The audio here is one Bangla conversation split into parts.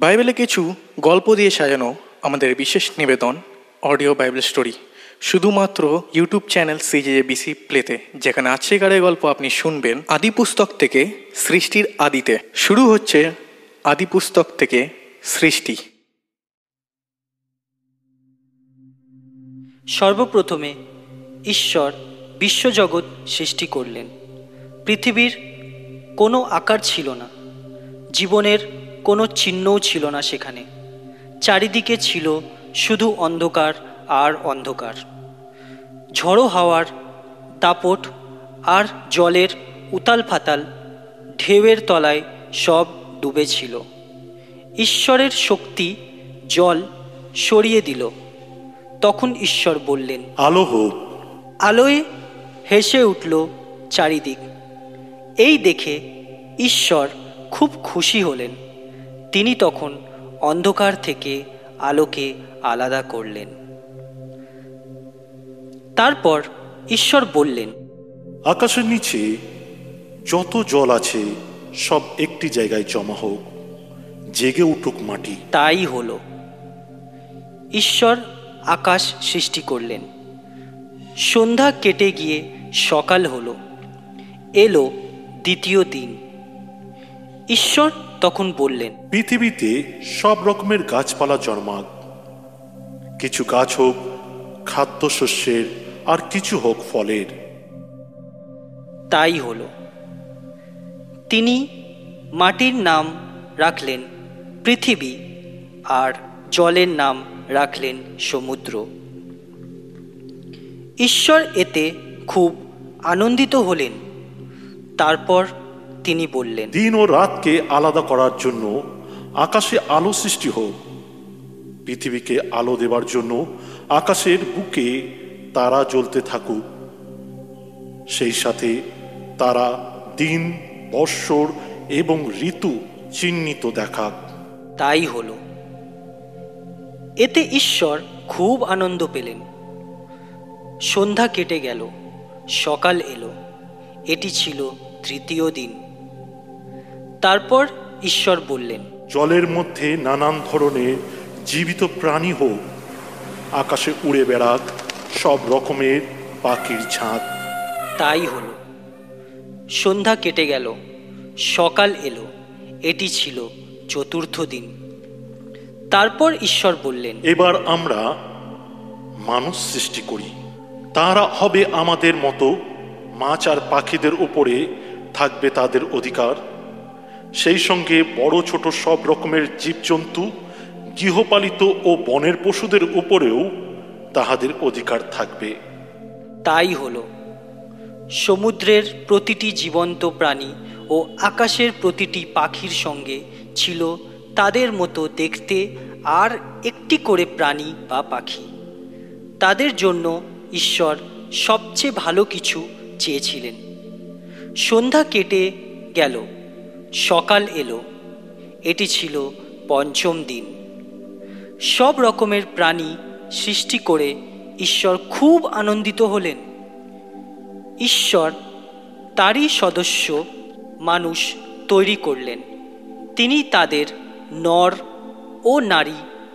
বাইবেলে কিছু গল্প দিয়ে সাজানো আমাদের বিশেষ নিবেদন, অডিও বাইবেল স্টোরি, শুধুমাত্র ইউটিউব চ্যানেল সিজেবিসি প্লেতে যেখানে আজকেকারের গল্প আপনি শুনবেন আদি পুস্তক থেকে সৃষ্টির আদিতে। শুরু হচ্ছে আদি পুস্তক থেকে সৃষ্টি। সর্বপ্রথমে ঈশ্বর বিশ্বজগৎ সৃষ্টি করলেন। পৃথিবীর কোনো আকার ছিল না। জীবনের কোনো চিহ্নও ছিল না সেখানে। চারিদিকে ছিল শুধু অন্ধকার আর অন্ধকার। ঝড়ো হাওয়ার দাপট আর জলের উতাল ফাতাল ঢেউয়ের তলায় সব ডুবেছিল ঈশ্বরের শক্তি জল সরিয়ে দিল। তখন ঈশ্বর বললেন আলো হোক। আলোয় হেসে উঠল চারিদিক। এই দেখে ঈশ্বর খুব খুশি হলেন। তিনি তখন অন্ধকার থেকে আলোকে আলাদা করলেন। তারপর ঈশ্বর বললেন আকাশের নিচে যত জল আছে সব একটি জায়গায় জমা হোক জেগে উঠুক মাটি। তাই হলো। ঈশ্বর আকাশ সৃষ্টি করলেন। সন্ধ্যা কেটে গিয়ে সকাল হলো। এলো দ্বিতীয় দিন। ঈশ্বর তখন বললেন পৃথিবীতে সব রকমের গাছপালা জন্মাক। কিছু গাছ হোক খাদ্যশস্যের আর কিছু হোক ফলের। তাই হলো। তিনি মাটির নাম রাখলেন পৃথিবী আর জলের নাম রাখলেন সমুদ্র। ঈশ্বর এতে খুব আনন্দিত হলেন। তারপর তিনি বললেন দিন ও রাতকে আলাদা করার জন্য আকাশে আলো সৃষ্টি হোক পৃথিবীকে আলো দেবার জন্য আকাশের বুকে তারা জ্বলতে থাকুক। সেই সাথে তারা দিন বৎসর এবং ঋতু চিহ্নিত দেখাক। তাই হলো। এতে ঈশ্বর খুব আনন্দ পেলেন। সন্ধ্যা কেটে গেল সকাল এলো। এটি ছিল তৃতীয় দিন। তারপর ঈশ্বর বললেন জলের মধ্যে নানান ধরনের জীবিত প্রাণী হোক আকাশে উড়ে বেড়াক সব রকমের পাখির ঝাঁক তাই হলো। সন্ধ্যা কেটে গেল সকাল এলো এটি ছিল চতুর্থ দিন। তারপর ঈশ্বর বললেন এবার আমরা মানুষ সৃষ্টি করি। তারা হবে আমাদের মতো মাছ আর পাখিদের উপরে থাকবে তাদের অধিকার। সেই সঙ্গে বড় ছোট সব রকমের জীবজন্তু, গৃহপালিত ও বনের পশুদের উপরেও তাহাদের অধিকার থাকবে। তাই হলো। সমুদ্রের প্রতিটি জীবন্ত প্রাণী ও আকাশের প্রতিটি পাখির সঙ্গে ছিল তাদের মতো দেখতে আর একটি করে প্রাণী বা পাখি। তাদের জন্য ঈশ্বর সবচেয়ে ভালো কিছু চেয়েছিলেন। সন্ধ্যা কেটে গেল। সকাল এলো। এটি ছিল পঞ্চম দিন। সব রকমের প্রাণী সৃষ্টি করে ঈশ্বর খুব আনন্দিত হলেন। ঈশ্বর তারই সদস্য মানুষ তৈরি করলেন। তিনি তাদের নর ও নারী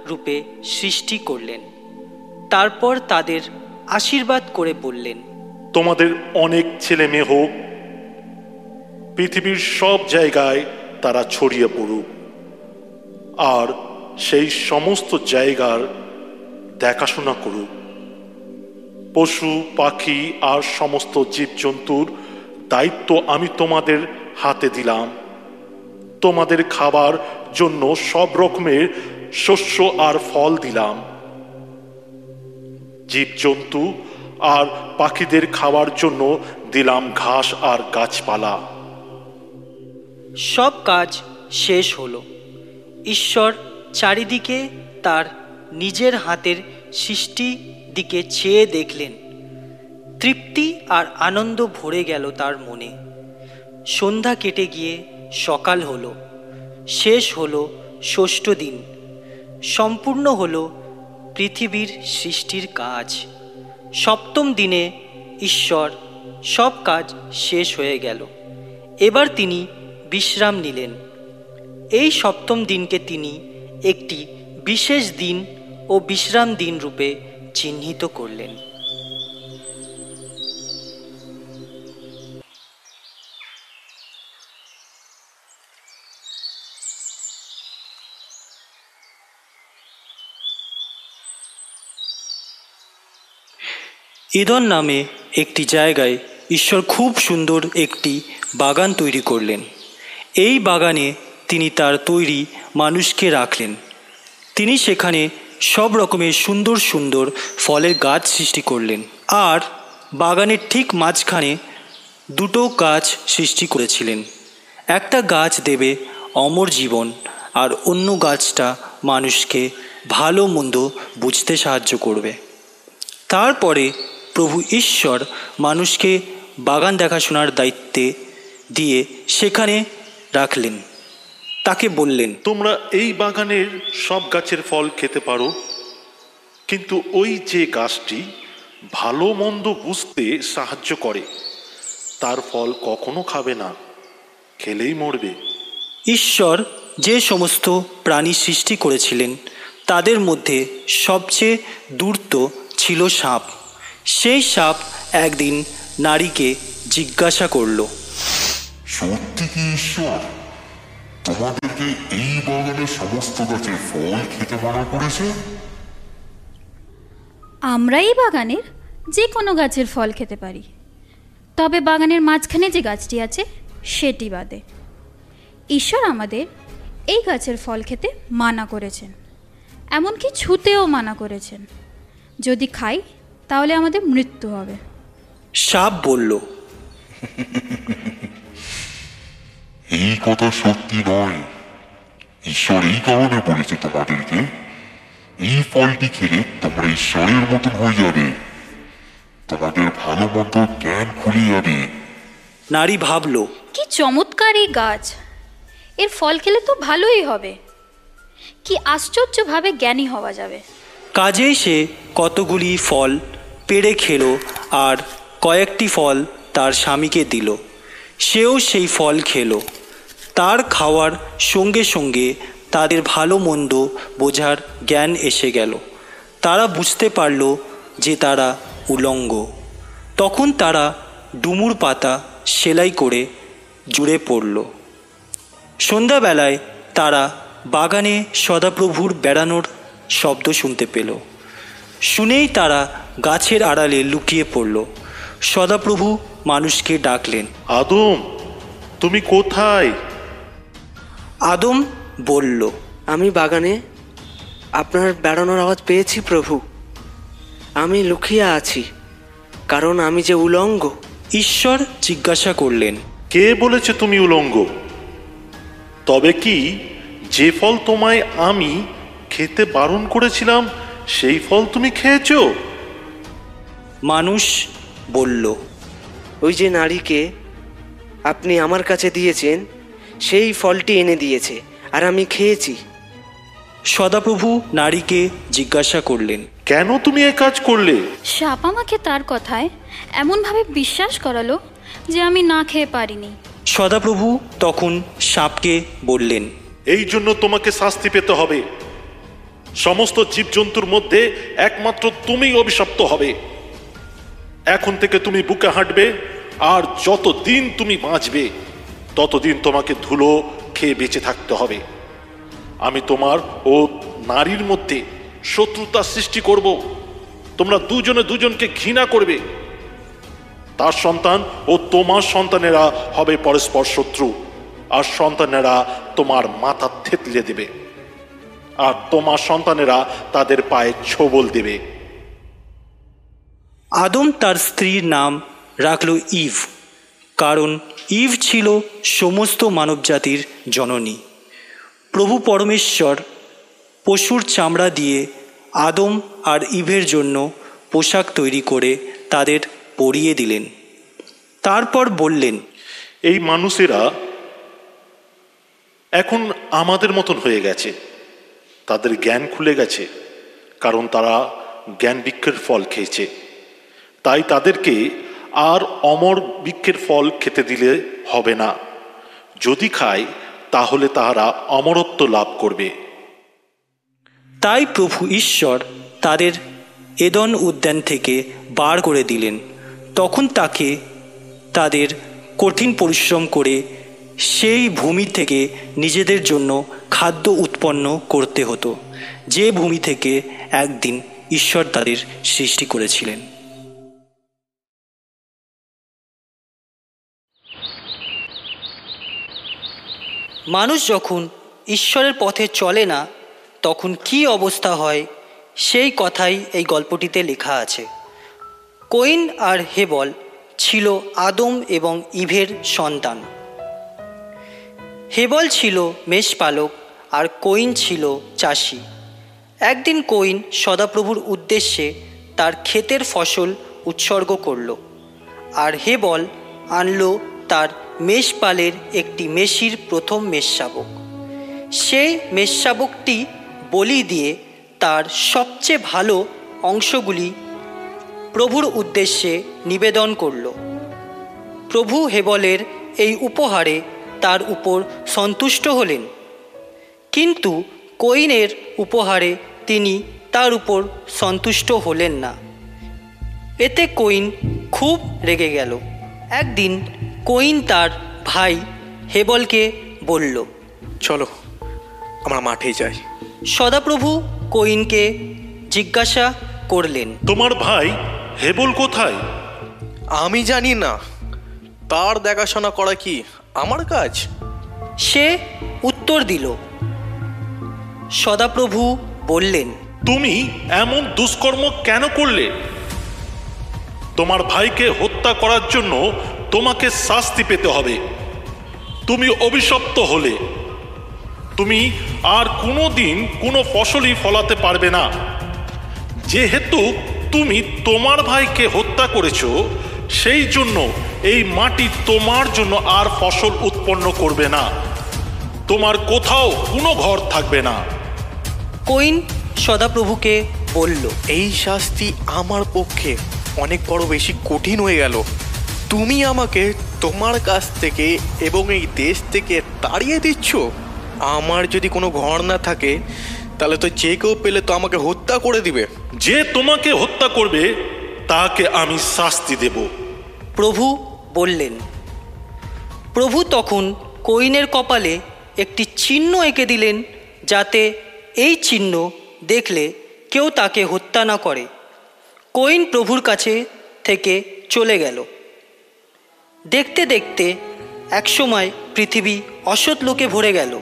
রূপে সৃষ্টি করলেন। তারপর তাদের আশীর্বাদ করে বললেন, তোমাদের অনেক ছেলে মেয়ে হোক পৃথিবীর সব জায়গায় তারা ছড়িয়ে পড়ুক। আর সেই সমস্ত জায়গার দেখাশোনা করুক। পশু, পাখি আর সমস্ত জীবজন্তুর দায়িত্ব আমি তোমাদের হাতে দিলাম। তোমাদের খাবার জন্য সব রকমের শস্য আর ফল দিলাম। জীবজন্তু আর পাখিদের খাওয়ার জন্য দিলাম ঘাস আর গাছপালা। সব কাজ শেষ হলো। ঈশ্বর চারিদিকে তার নিজের হাতের সৃষ্টি দিকে চেয়ে দেখলেন। তৃপ্তি আর আনন্দ ভরে গেল তার মনে। সন্ধ্যা কেটে গিয়ে সকাল হলো। শেষ হলো ষষ্ঠ দিন। সম্পূর্ণ হলো পৃথিবীর সৃষ্টির কাজ। সপ্তম দিনে ঈশ্বর সব কাজ শেষ হয়ে গেল। এবার তিনি বিশ্রাম নিলেন। এই সপ্তম দিনকে তিনি একটি বিশেষ দিন ও বিশ্রাম দিন রূপে চিহ্নিত করলেন। ইদন নামে একটি জায়গায় ঈশ্বর খুব সুন্দর একটি বাগান তৈরি করলেন। এই বাগানে তিনি তার তৈরি মানুষকে রাখলেন। তিনি সেখানে সব রকমের সুন্দর সুন্দর ফলের গাছ সৃষ্টি করলেন আর বাগানের ঠিক মাঝখানে দুটো গাছ সৃষ্টি করেছিলেন। একটা গাছ দেবে অমর জীবন আর অন্য গাছটা মানুষকে ভালো মন্দ বুঝতে সাহায্য করবে। তারপরে প্রভু ঈশ্বর মানুষকে বাগান দেখাশোনার দায়িত্বে দিয়ে সেখানে রাখলেন তাকে বললেন তোমরা এই বাগানের সব গাছের ফল খেতে পারো কিন্তু ওই যে গাছটি ভালো মন্দ বুঝতে সাহায্য করে তার ফল কখনো খাবে না খেলেই মরবে। ঈশ্বর যে সমস্ত প্রাণী সৃষ্টি করেছিলেন তাদের মধ্যে সবচেয়ে দূরত ছিল সাপ। সেই সাপ একদিন নারীকে জিজ্ঞাসা করল সত্যি কি ঈশ্বর তোমাদেরকে এই বাগানের সমস্ত গাছের ফল খেতে মানা করেছে? আমরা এই বাগানের যে কোনো গাছের ফল খেতে পারি। তবে বাগানের মাঝখানে যে গাছটি আছে সেটি বাদে। ঈশ্বর আমাদের এই গাছের ফল খেতে মানা করেছেন এমনকি ছুতেও মানা করেছেন। যদি খাই তাহলে আমাদের মৃত্যু হবে। সাপ বলল। কথা সত্যি নয়। ঈশ্বর এই কারণে বলেছে তোমাদেরকে এই ফলটি খেলে তোমরা ঈশ্বরের মতন হয়ে যাবে। তোমাদের ভালো মন্দ জ্ঞান খুলে যাবে নারী ভাবল কি চমৎকার এই গাছ। এর ফল খেলে তো ভালোই হবে। কি আশ্চর্যভাবে জ্ঞানী হওয়া যাবে। কাজেই সে কতগুলি ফল পেড়ে খেলো আর কয়েকটি ফল তার স্বামীকে দিল। সেও সেই ফল খেলো। তার খাওয়ার সঙ্গে সঙ্গে তাদের ভালো মন্দ বোঝার জ্ঞান এসে গেল। তারা বুঝতে পারল যে তারা উলঙ্গ। তখন তারা ডুমুর পাতা সেলাই করে জুড়ে পড়ল। সন্ধ্যাবেলায় তারা বাগানে সদাপ্রভুর বেড়ানোর শব্দ শুনতে পেল। শুনেই তারা গাছের আড়ালে লুকিয়ে পড়ল। সদাপ্রভু মানুষকে ডাকলেন, আদম, তুমি কোথায়? আদম বলল আমি বাগানে আপনার বেড়ানোর আওয়াজ পেয়েছি প্রভু। আমি লুকিয়ে আছি কারণ আমি যে উলঙ্গ। ঈশ্বর জিজ্ঞাসা করলেন কে বলেছে তুমি উলঙ্গ? তবে কি যে ফল তোমায় আমি খেতে বারণ করেছিলাম সেই ফল তুমি খেয়েছো? মানুষ বলল ওই যে নারীকে আপনি আমার কাছে দিয়েছেন সেই ফলটি এনে দিয়েছে আর আমি খেয়েছি। সদাপ্রভু নারীকে জিজ্ঞাসা করলেন কেন তুমি এ কাজ করলে? সাপ আমাকে তার কথায় এমনভাবে বিশ্বাস করালো যে আমি না খেয়ে পারিনি। সদাপ্রভু তখন সাপকে বললেন এই জন্য তোমাকে শাস্তি পেতে হবে। সমস্ত জীবজন্তুর মধ্যে একমাত্র তুমি অভিশপ্ত হবে। এখন থেকে তুমি বুকে হাঁটবে আর যত দিন তুমি বাঁচবে ততদিন তোমাকে ধুলো খেয়ে বেঁচে থাকতে হবে। আমি তোমার ও নারীর মধ্যে শত্রুতা সৃষ্টি করব। তোমরা দুজনে দুজনকে ঘৃণা করবে। তার সন্তান ও তোমার সন্তানেরা হবে পরস্পর শত্রু, আর সন্তানেরা তোমার মাথা থেতলে দেবে। আর তোমার সন্তানেরা তাদের পায়ে ছোবল দেবে। আদম তার স্ত্রীর নাম রাখল ইভ। কারণ ইভ ছিল সমস্ত মানবজাতির জননী। প্রভু পরমেশ্বর পশুর চামড়া দিয়ে আদম আর ইভের জন্য পোশাক তৈরি করে তাদের পরিয়ে দিলেন। তারপর বললেন, এই মানুষেরা এখন আমাদের মতন হয়ে গেছে। তাদের জ্ঞান খুলে গেছে, কারণ তারা জ্ঞান বৃক্ষের ফল খেয়েছে। তাই তাদেরকে আর অমর বৃক্ষের ফল খেতে দিলে হবে না। যদি খায়, তাহলে তাহারা অমরত্ব লাভ করবে। তাই প্রভু ঈশ্বর তাদের এদন উদ্যান থেকে বার করে দিলেন। তখন তাকে তাদের কঠিন পরিশ্রম করে সেই ভূমি থেকে নিজেদের জন্য খাদ্য উৎপন্ন করতে হতো। যে ভূমি থেকে একদিন ঈশ্বর তাদের সৃষ্টি করেছিলেন। মানুষ যখন ঈশ্বরের পথে চলে না, তখন কি অবস্থা হয়? সেই কথাই এই গল্পটিতে লেখা আছে। কোইন আর হেবল ছিল আদম এবং ইভের সন্তান। হেবল ছিল মেষপালক আর কোইন ছিল চাষি। একদিন কোইন সদাপ্রভুর উদ্দেশ্যে তার ক্ষেতের ফসল উৎসর্গ করল, আর হেবল আনলো তার মেষপালের একটি মেষির প্রথম মেষশাবক। সেই মেষশাবকটি বলি দিয়ে তার সবচেয়ে ভালো অংশগুলি প্রভুর উদ্দেশ্যে নিবেদন করল। প্রভু হেবলের এই উপহারে তার উপর সন্তুষ্ট হলেন। কিন্তু কোইনের উপহারে তিনি তার উপর সন্তুষ্ট হলেন না। এতে কোইন খুব রেগে গেল। একদিন কোইন তার ভাই হেবলকে বলল চলো আমরা মাঠে যাই। সদাপ্রভু কোইনকে জিজ্ঞাসা করলেন তোমার ভাই হেবল কোথায়? আমি জানি না। তার দেখাশোনা করা কি আমার কাজ? সে উত্তর দিল। সদাপ্রভু বললেন তুমি এমন দুষ্কর্ম কেন করলে? তোমার ভাইকে হত্যা করার জন্য তোমাকে শাস্তি পেতে হবে। তুমি অভিশপ্ত হলে। তুমি আর কোনো দিন কোনো ফসলই ফলাতে পারবে না। যেহেতু তুমি তোমার ভাইকে হত্যা করেছ সেই জন্য এই মাটি তোমার জন্য আর ফসল উৎপন্ন করবে না। তোমার কোথাও কোনো ঘর থাকবে না। কইন সদাপ্রভুকে বলল এই শাস্তি আমার পক্ষে অনেক বড় বেশি কঠিন হয়ে গেল। তুমি আমাকে তোমার কাছ থেকে এবং এই দেশ থেকে তাড়িয়ে দিচ্ছ? আমার যদি কোনো ঘর না থাকে তাহলে তো যে কেউ পেলে তো আমাকে হত্যা করে দিবে। যে তোমাকে হত্যা করবে তাকে আমি শাস্তি দেব। প্রভু বললেন প্রভু তখন কোইনের কপালে একটি চিহ্ন এঁকে দিলেন যাতে এই চিহ্ন দেখলে কেউ তাকে হত্যা না করে। কোইন প্রভুর কাছে থেকে চলে গেল। দেখতে দেখতে একসময় পৃথিবী অসৎ লোকে ভরে গেল।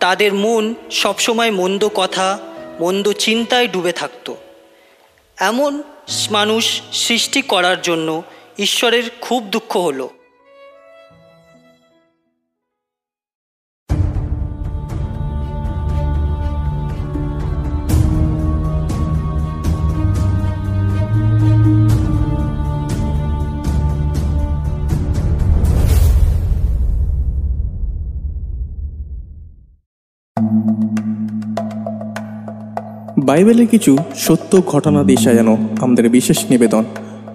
তাদের মন সবসময় মন্দ কথা, মন্দ চিন্তায় ডুবে থাকত। এমন মানুষ সৃষ্টি করার জন্য ঈশ্বরের খুব দুঃখ হলো। বাইবেলের কিছু সত্য ঘটনা দিয়ে সাজানো আমাদের বিশেষ নিবেদন,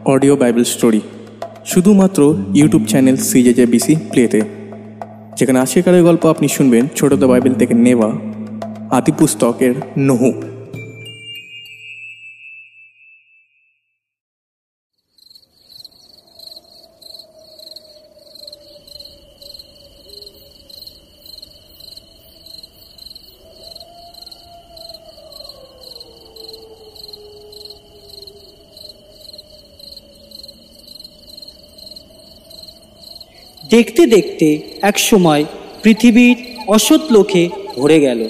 অডিও বাইবেল স্টোরি, শুধুমাত্র ইউটিউব চ্যানেল সিজেজে বিসি প্লেতে। যেখানে আশিকারের গল্প আপনি শুনবেন ছোটদা বাইবেল থেকে নেওয়া আদি পুস্তকের নহু। দেখতে দেখতে একসময় পৃথিবীর অসৎ লোকে ভরে গেল।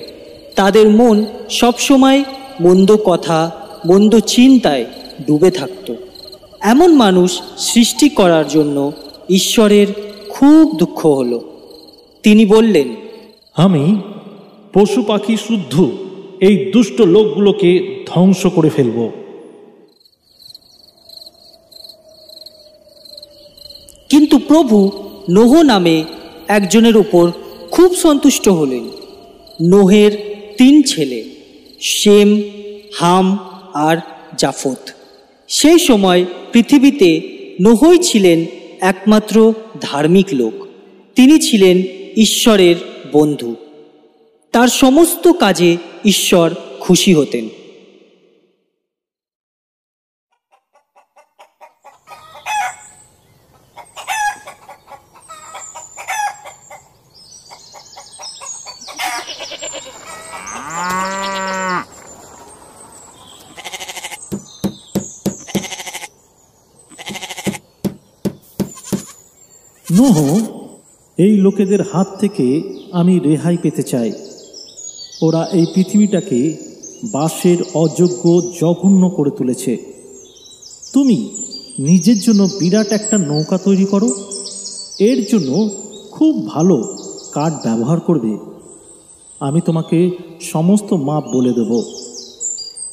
তাদের মন সবসময় মন্দ কথা মন্দ চিন্তায় ডুবে থাকত। এমন মানুষ সৃষ্টি করার জন্য ঈশ্বরের খুব দুঃখ হলো। তিনি বললেন আমি পশু পাখি শুদ্ধ এই দুষ্ট লোকগুলোকে ধ্বংস করে ফেলব। কিন্তু প্রভু নোহ নামে একজনের উপর খুব সন্তুষ্ট হলেন। নোহের তিন ছেলে শেম হাম আর জাফত। সেই সময় পৃথিবীতে নোহই ছিলেন একমাত্র ধার্মিক লোক। তিনি ছিলেন ঈশ্বরের বন্ধু। তার সমস্ত কাজে ঈশ্বর খুশি হতেন। নোহ এই লোকেদের হাত থেকে আমি রেহাই পেতে চাই। ওরা এই পৃথিবীটাকে বাসের অযোগ্য জঘন্য করে তুলেছে। তুমি নিজের জন্য বিরাট একটা নৌকা তৈরি করো। এর জন্য খুব ভালো কাঠ ব্যবহার করবে। আমি তোমাকে সমস্ত মাপ বলে দেব।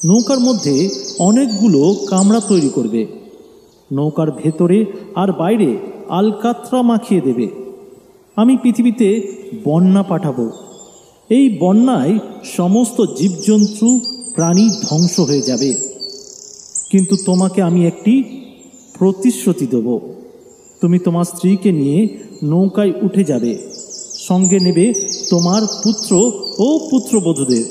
নৌকার মধ্যে অনেকগুলো কামরা তৈরি করবে। নৌকার ভেতরে আর বাইরে আলকাত্রা মাখিয়ে দেবে। আমি পৃথিবীতে বন্যা পাঠাবো। এই বন্যায় সমস্ত জীবজন্তু, প্রাণী ধ্বংস হয়ে যাবে। কিন্তু তোমাকে আমি একটি প্রতিশ্রুতি দেব। তুমি তোমার স্ত্রীকে নিয়ে নৌকায় উঠে যাবে। সঙ্গে নেবে তোমার পুত্র ও পুত্রবধূদের।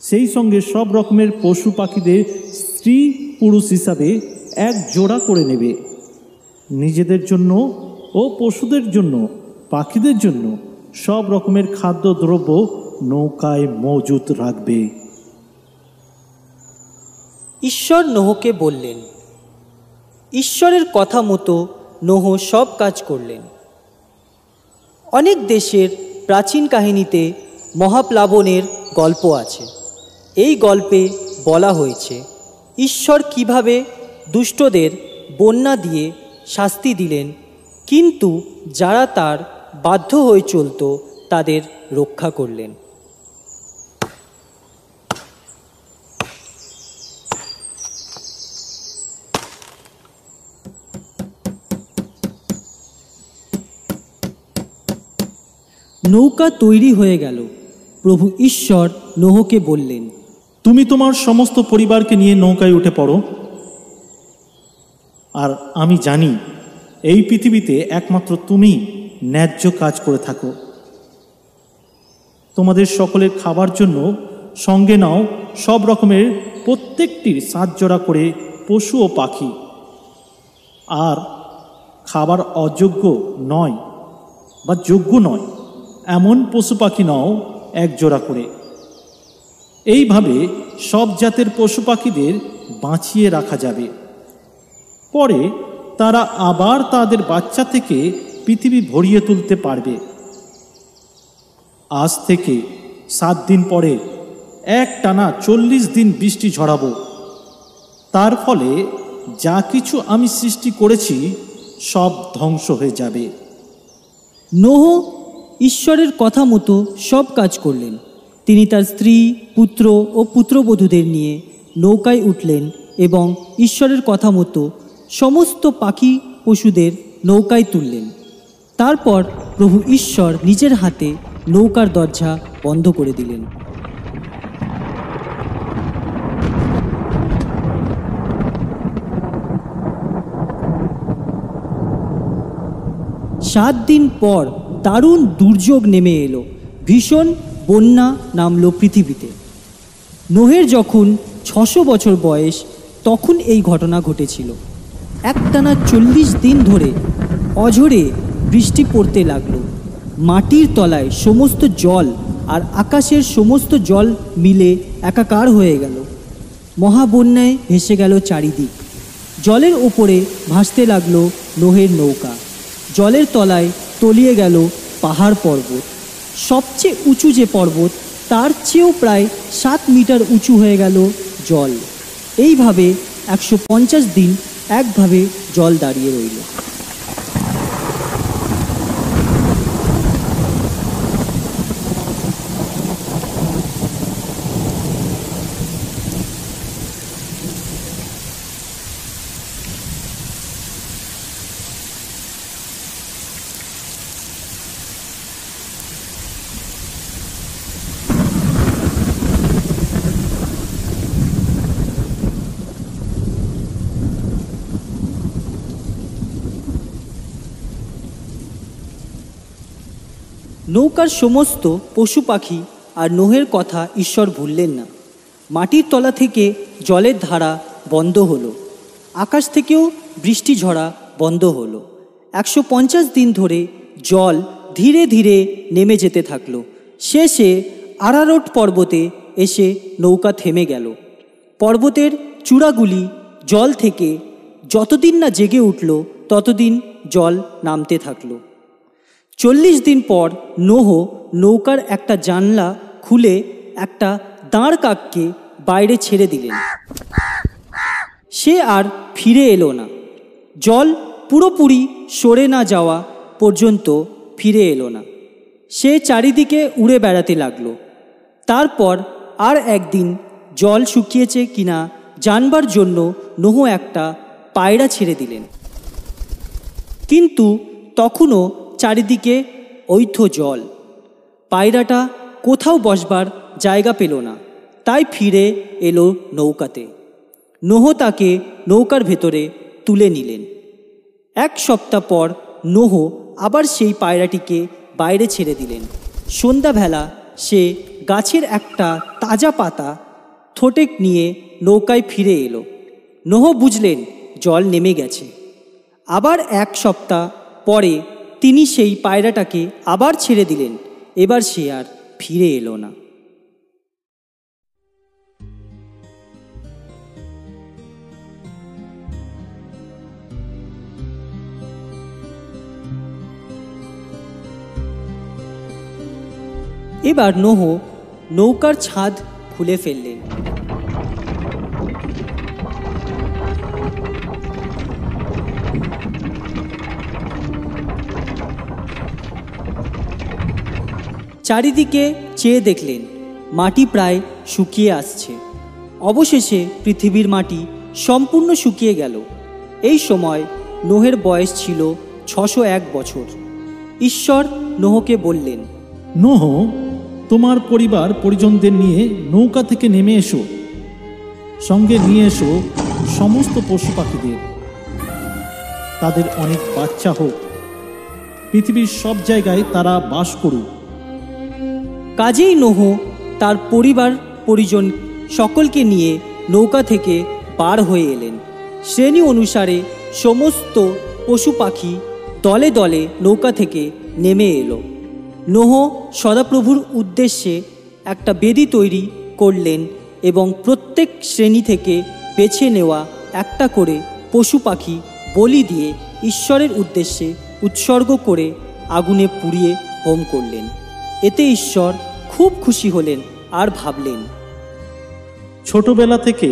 সেই সঙ্গে সব রকমের পশু পাখিদের স্ত্রী পুরুষ হিসাবে এক জোড়া করে নেবে। নিজেদের জন্য ও পশুদের জন্য, পাখিদের জন্য সব রকমের খাদ্যদ্রব্য নৌকায় মজুত রাখবে। ঈশ্বর নোহকে বললেন, ঈশ্বরের কথা মতো নোহ সব কাজ করলেন। অনেক দেশের প্রাচীন কাহিনীতে মহাপ্লাবনের গল্প আছে। এই গল্পে বলা হয়েছে, ঈশ্বর কীভাবে দুষ্টদের বন্যা দিয়ে শাস্তি দিলেন। কিন্তু যারা তার বাধ্য হয়ে চলত, তাদের রক্ষা করলেন। নৌকা তৈরি হয়ে গেল। প্রভু ঈশ্বর নোহকে বললেন, তুমি তোমার সমস্ত পরিবারকে নিয়ে নৌকায় উঠে পড়ো। আর আমি জানি, এই পৃথিবীতে একমাত্র তুমি ন্যায্য কাজ করে থাকো। তোমাদের সকলের খাবার জন্য সঙ্গে নাও সব রকমের প্রত্যেকটির সাত জোড়া করে পশু ও পাখি। আর খাবার অযোগ্য নয় বা যোগ্য নয়, এমন পশু পাখি নাও এক জোড়া করে। এইভাবে সব জাতের পশু পাখিদের বাঁচিয়ে রাখা যাবে। পরে তারা আবার তাদের বাচ্চা থেকে পৃথিবী ভরিয়ে তুলতে পারবে। আজ থেকে সাত দিন পরে এক টানা চল্লিশ দিন বৃষ্টি ঝরাবো। তার ফলে যা কিছু আমি সৃষ্টি করেছি সব ধ্বংস হয়ে যাবে। নোহ ঈশ্বরের কথা মতো সব কাজ করলেন। তিনি তার স্ত্রী, পুত্র ও পুত্রবধূদের নিয়ে নৌকায় উঠলেন এবং ঈশ্বরের কথা মতো সমস্ত পাখি পশুদের নৌকায় তুললেন। তারপর প্রভু ঈশ্বর নিজের হাতে নৌকার দরজা বন্ধ করে দিলেন। সাত দিন পর দারুণ দুর্যোগ নেমে এলো। ভীষণ বন্যা নামল পৃথিবীতে। নোহের যখন ছশো বছর বয়স, তখন এই ঘটনা ঘটেছিল। একটানা চল্লিশ দিন ধরে অঝরে বৃষ্টি পড়তে লাগল। মাটির তলায় সমস্ত জল আর আকাশের সমস্ত জল মিলে একাকার হয়ে গেল। মহাবন্যায় ভেসে গেল চারিদিক। জলের ওপরে ভাসতে লাগল নোহের নৌকা। জলের তলায় তলিয়ে গেল পাহাড় পর্বত। সবচেয়ে উঁচু যে পর্বত, তার চেয়েও প্রায় সাত মিটার উঁচু হয়ে গেল জল। এইভাবে একশো পঞ্চাশ দিন একভাবে জল দাঁড়িয়ে রইল। নৌকার সমস্ত পশু পাখি আর নোহের কথা ঈশ্বর ভুললেন না। মাটির তলা থেকে জলের ধারা বন্ধ হলো। আকাশ থেকেও বৃষ্টি ঝরা বন্ধ হলো। একশো পঞ্চাশ দিন ধরে জল ধীরে ধীরে নেমে যেতে থাকল। শেষে আরারোট পর্বতে এসে নৌকা থেমে গেল। পর্বতের চূড়াগুলি জল থেকে যতদিন না জেগে উঠল, ততদিন জল নামতে থাকল। চল্লিশ দিন পর নোহ নৌকার একটা জানলা খুলে একটা দাঁড় কাককে বাইরে ছেড়ে দিলেন। সে আর ফিরে এলো না। জল পুরোপুরি সরে না যাওয়া পর্যন্ত ফিরে এলো না। সে চারিদিকে উড়ে বেড়াতে লাগল। তারপর আর একদিন জল শুকিয়েছে কিনা জানবার জন্য নোহ একটা পায়রা ছেড়ে দিলেন। কিন্তু তখনও চারিদিকে ঐথ জল। পায়রাটা কোথাও বসবার জায়গা পেল না। তাই ফিরে এলো নৌকাতে। নোহ তাকে নৌকার ভেতরে তুলে নিলেন। এক সপ্তাহ পর নোহ আবার সেই পায়রাটিকে বাইরে ছেড়ে দিলেন। সন্ধ্যাবেলা সে গাছের একটা তাজা পাতা ঠোঁটে নিয়ে নৌকায় ফিরে এলো। নোহ বুঝলেন জল নেমে গেছে। আবার এক সপ্তাহ পরে তিনি সেই পায়রাটাকে আবার ছেড়ে দিলেন। এবার সে আর ফিরে এলো না। এবার নোহ নৌকার ছাদ খুলে ফেললেন। চারিদিকে চেয়ে দেখলেন, মাটি প্রায় শুকিয়ে আসছে। অবশেষে পৃথিবীর মাটি সম্পূর্ণ শুকিয়ে গেল। এই সময় নোহের বয়স ছিল ছশো এক বছর। ঈশ্বর নোহকে বললেন, নোহ, তোমার পরিবার পরিজনদের নিয়ে নৌকা থেকে নেমে এসো। সঙ্গে নিয়ে এসো সমস্ত পশু পাখিদের। তাদের অনেক বাচ্চা হোক। পৃথিবীর সব জায়গায় তারা বাস করুক। কাজেই নোহ, তার পরিবার, পরিজন সকলকে নিয়ে নৌকা থেকে বার হয়ে এলেন। শ্রেণি অনুসারে সমস্ত পশু পাখি দলে দলে নৌকা থেকে নেমে এলো। নোহ সদাপ্রভুর উদ্দেশ্যে একটা বেদি তৈরি করলেন এবং প্রত্যেক শ্রেণি থেকে বেছে নেওয়া একটা করে পশু পাখি বলি দিয়ে ঈশ্বরের উদ্দেশ্যে উৎসর্গ করে আগুনে পুড়িয়ে হোম করলেন। এতে ঈশ্বর খুব খুশি হলেন আর ভাবলেন, ছোটবেলা থেকে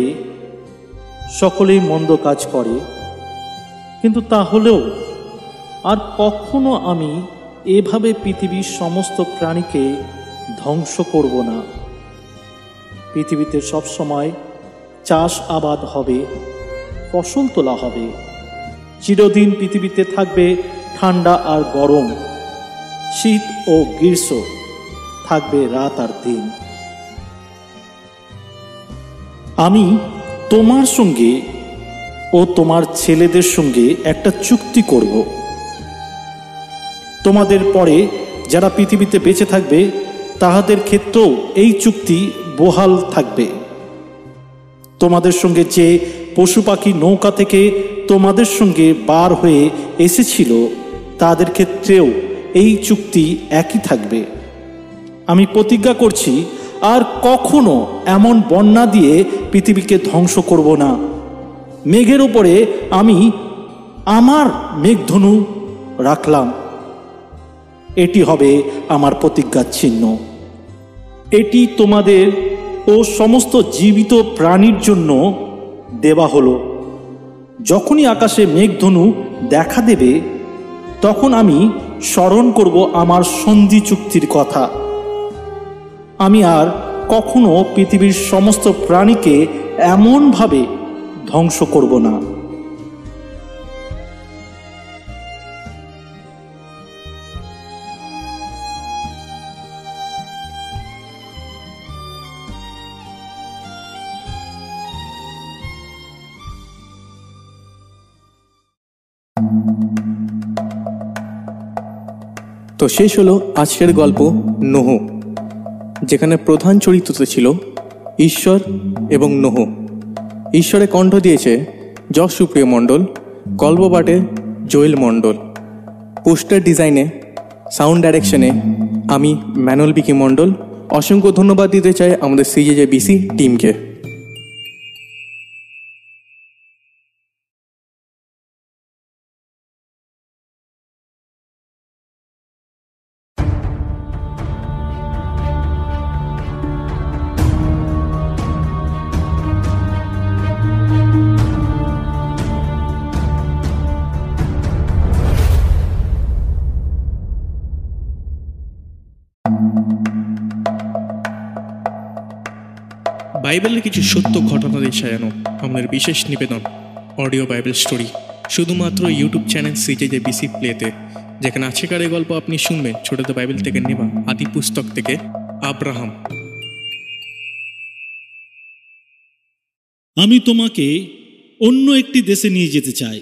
সকলেই মন্দ কাজ করে, কিন্তু তাহলেও আর কখনো আমি এভাবে পৃথিবীর সমস্ত প্রাণীকে ধ্বংস করব না। পৃথিবীতে সবসময় চাষ আবাদ হবে, ফসল তোলা হবে। চিরদিন পৃথিবীতে থাকবে ঠান্ডা আর গরম, শীত ও গ্রীষ্ম। থাকবে রাত আর দিন। আমি তোমার সঙ্গে ও তোমার ছেলেদের সঙ্গে একটা চুক্তি করব। তোমাদের পরে যারা পৃথিবীতে বেঁচে থাকবে, তাহাদের ক্ষেত্রেও এই চুক্তি বহাল থাকবে। তোমাদের সঙ্গে যে পশু পাখি নৌকা থেকে তোমাদের সঙ্গে বার হয়ে এসেছিল, তাদের ক্ষেত্রেও এই চুক্তি একই থাকবে। আমি প্রতিজ্ঞা করছি, আর কখনো এমন বন্যা দিয়ে পৃথিবীকে ধ্বংস করব না। মেঘের উপরে আমি আমার মেঘধনু রাখলাম। এটি হবে আমার প্রতিজ্ঞার চিহ্ন। এটি তোমাদের ও সমস্ত জীবিত প্রাণীর জন্য দেওয়া হলো। যখনই আকাশে মেঘধনু দেখা দেবে, তখন আমি স্মরণ করব আমার সন্ধি চুক্তির কথা। আমি আর কখনো পৃথিবীর সমস্ত প্রাণীকে এমনভাবে ধ্বংস করব না। তো শেষ হলো আজকের গল্প নোহ। যেখানে প্রধান চরিত্রতে ছিল ঈশ্বর এবং নোহ। ঈশ্বরে কণ্ঠ দিয়েছে যশ সুপ্রিয় মণ্ডল, কল্পবাটে জোয়েল মণ্ডল। পোস্টার ডিজাইনে, সাউন্ড ডাইরেকশনে আমি ম্যানুয়াল বিকি মণ্ডল। অসংখ্য ধন্যবাদ দিতে চাই আমাদের সিজে বিসি টিমকে। বাইবেলের কিছু সত্য ঘটনা দিয়ে সাজানো আমাদের বিশেষ নিবেদন, অডিও বাইবেল স্টোরি, শুধুমাত্র ইউটিউব চ্যানেল সিজে বিসি প্লেতে, যেখানে আজকের এই গল্প আপনি শুনবেন ছোটদের বাইবেল থেকে নেওয়া আদি পুস্তক থেকে, আব্রাহাম। আমি তোমাকে অন্য একটি দেশে নিয়ে যেতে চাই।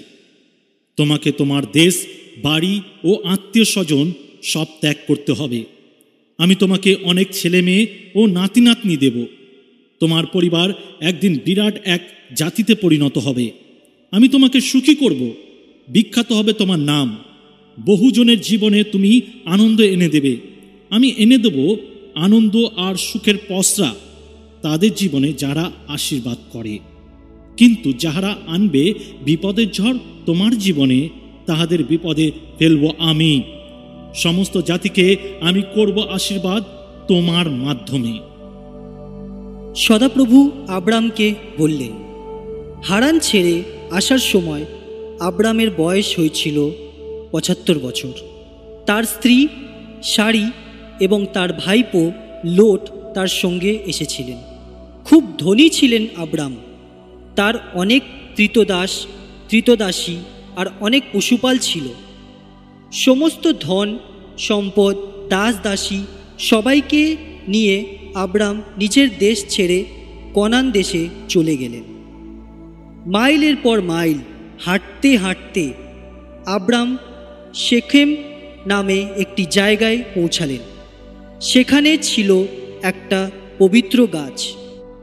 তোমাকে তোমার দেশ, বাড়ি ও আত্মীয় স্বজন সব ত্যাগ করতে হবে। আমি তোমাকে অনেক ছেলে মেয়ে ও নাতি নাতনি দেব। তোমার পরিবার একদিন বিরাট এক জাতিতে পরিণত হবে। আমি তোমাকে সুখী করব। বিখ্যাত হবে তোমার নাম। বহুজনের জীবনে তুমি আনন্দ এনে দেবে। আমি এনে দেব আনন্দ আর সুখের পসরা তাদের জীবনে যারা আশীর্বাদ করে। কিন্তু যাহারা আনবে বিপদের ঝড় তোমার জীবনে, তাহাদের বিপদে ফেলব আমি। সমস্ত জাতিকে আমি করব আশীর্বাদ তোমার মাধ্যমে। সদাপ্রভু আব্রামকে বললেন, হারান ছেড়ে আসার সময় আব্রামের বয়স হয়েছিল পঁচাত্তর বছর। তার স্ত্রী, শাড়ি এবং তার ভাইপো লোট তার সঙ্গে এসেছিলেন। খুব ধনী ছিলেন আব্রাম। তার অনেক তৃতদাস, তৃতদাসী আর অনেক পশুপাল ছিল। সমস্ত ধন, সম্পদ দাস দাসী সবাইকে নিয়ে আব্রাম নিজের দেশ ছেড়ে কনান দেশে চলে গেলেন। মাইলের পর মাইল হাঁটতে হাঁটতে আব্রাম শেখেম নামে একটি জায়গায় পৌঁছালেন। সেখানে ছিল একটা পবিত্র গাছ।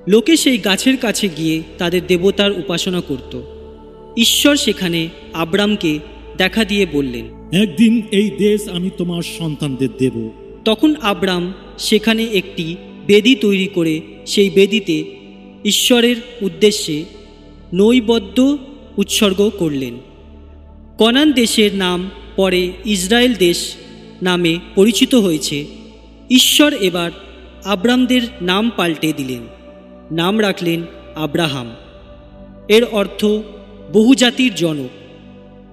লোকে সেই গাছের কাছে গিয়ে তাদের দেবতার উপাসনা করত। ঈশ্বর সেখানে আব্রামকে দেখা দিয়ে বললেন একদিন এই দেশ আমি তোমার সন্তানদের দেব। তখন আব্রাম সেখানে একটি বেদি তৈরি করে সেই বেদিতে ঈশ্বরের উদ্দেশ্যে নৈবদ্য উৎসর্গ করলেন। কনান দেশের নাম পরে ইসরায়েল দেশ নামে পরিচিত হয়েছে। ঈশ্বর এবার আব্রামদের নাম পাল্টে দিলেন। নাম রাখলেন আব্রাহাম। এর অর্থ বহুজাতির জনক।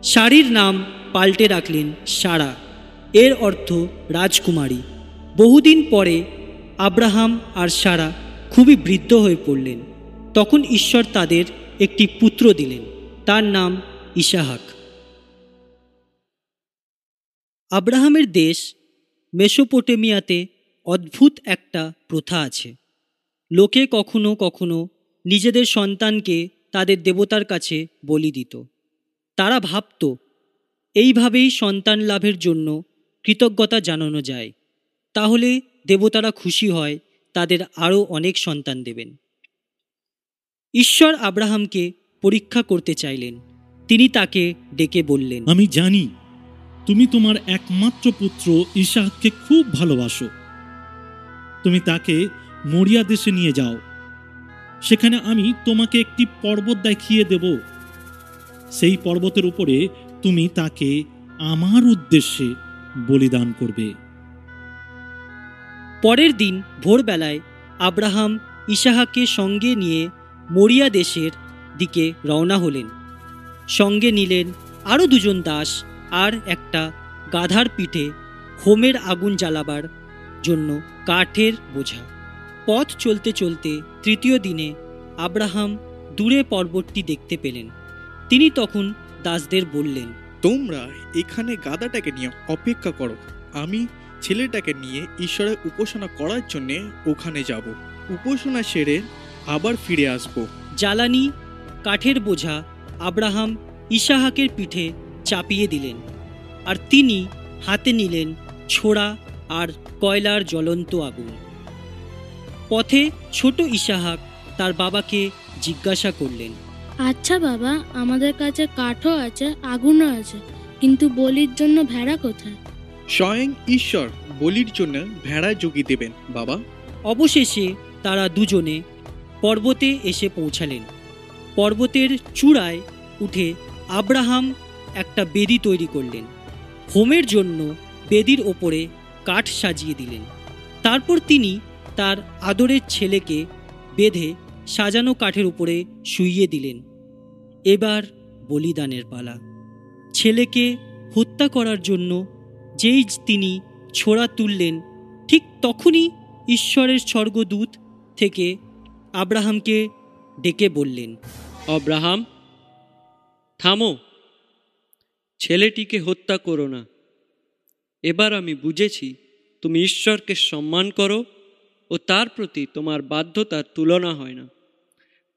শাড়ির নাম পাল্টে রাখলেন সারা। এর অর্থ রাজকুমারী। বহুদিন পরে আব্রাহাম আর সারা খুবই বৃদ্ধ হয়ে পড়লেন। তখন ঈশ্বর তাদের একটি পুত্র দিলেন, তার নাম ইসাহাক। আব্রাহামের দেশ মেসোপটেমিয়াতে অদ্ভুত একটা প্রথা আছে। লোকে কখনো কখনো নিজেদের সন্তানকে তাদের দেবতার কাছে বলি দিত। তারা ভাবত, এইভাবেই সন্তান লাভের জন্য কৃতজ্ঞতা জানানো যায়। তাহলে দেবতারা খুশি হয়, তাদের আরও অনেক সন্তান দেবেন। ঈশ্বর আব্রাহামকে পরীক্ষা করতে চাইলেন। তিনি তাকে ডেকে বললেন, আমি জানি, তুমি তোমার একমাত্র পুত্র ইসাহকে খুব ভালোবাসো। তুমি তাকে মরিয়া দেশে নিয়ে যাও। সেখানে আমি তোমাকে একটি পর্বত দেখিয়ে দেব। সেই পর্বতের উপরে তুমি তাকে আমার উদ্দেশ্যে বলিদান করবে। পরের দিন ভোরবেলায় আব্রাহাম ইসাহাকে সঙ্গে নিয়ে মরিয়া দেশের দিকে রওনা হলেন। সঙ্গে নিলেন আরও দুজন দাস আর একটা গাধার পিঠে হোমের আগুন জ্বালাবার জন্য কাঠের বোঝা। পথ চলতে চলতে তৃতীয় দিনে আব্রাহাম দূরে পর্বতটি দেখতে পেলেন। তিনি তখন দাসদের বললেন, তোমরা এখানে গাদাটাকে নিয়ে অপেক্ষা করো, আমি ছেলেটাকে নিয়ে ঈশ্বরের উপাসনা করার জন্যে ওখানে যাব। উপাসনা সেরে আবার ফিরে আসব। জ্বালানি কাঠের বোঝা আব্রাহাম ইসাহাকের পিঠে চাপিয়ে দিলেন। আর তিনি হাতে নিলেন ছোড়া আর কয়লার জ্বলন্ত আগুন। পথে ছোট ইসাহাক তার বাবাকে জিজ্ঞাসা করলেন আচ্ছা বাবা আমাদের কাছে কাঠও আছে আগুনও আছে কিন্তু বলির জন্য ভেড়া কোথায়? স্বয়ং ঈশ্বর বলির জন্য ভেড়া যোগী দেবেন, বাবা। অবশেষে তারা দুজনে পর্বতে এসে পৌঁছালেন। পর্বতের চূড়ায় উঠে আব্রাহাম একটা বেদি তৈরি করলেন। হোমের জন্য বেদির ওপরে কাঠ সাজিয়ে দিলেন। তারপর তিনি তার আদরের ছেলেকে বেঁধে সাজানো কাঠের উপরে শুইয়ে দিলেন। এবার বলিদানের পালা। ছেলেকে হত্যা করার জন্য যেই তিনি ছোড়া তুললেন, ঠিক তখনই ঈশ্বরের স্বর্গদূত থেকে আব্রাহামকে ডেকে বললেন অব্রাহাম থামো। ছেলেটিকে হত্যা করো না। এবার আমি বুঝেছি তুমি ঈশ্বরকে সম্মান করো ও তার প্রতি তোমার বাধ্যতার তুলনা হয় না।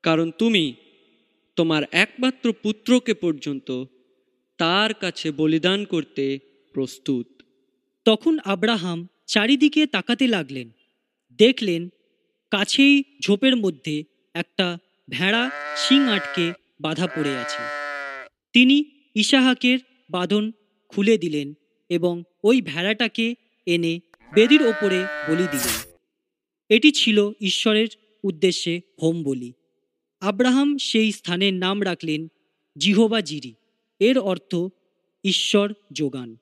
কারণ তুমি তোমার একমাত্র পুত্রকে পর্যন্ত তার কাছে বলিদান করতে প্রস্তুত। তখন আব্রাহাম চারিদিকে তাকাতে লাগলেন। দেখলেন কাছেই ঝোপের মধ্যে একটা ভেড়া শিং আটকে বাধা পড়ে আছে। তিনি ইসাহাকের বাঁধন খুলে দিলেন এবং ওই ভেড়াটাকে এনে বেদির ওপরে বলি দিলেন। এটি ছিল ঈশ্বরের উদ্দেশ্যে হোম বলি। আব্রাহাম সেই স্থানের নাম রাখলেন জিহোবা জিরি। এর অর্থ ঈশ্বর যোগান।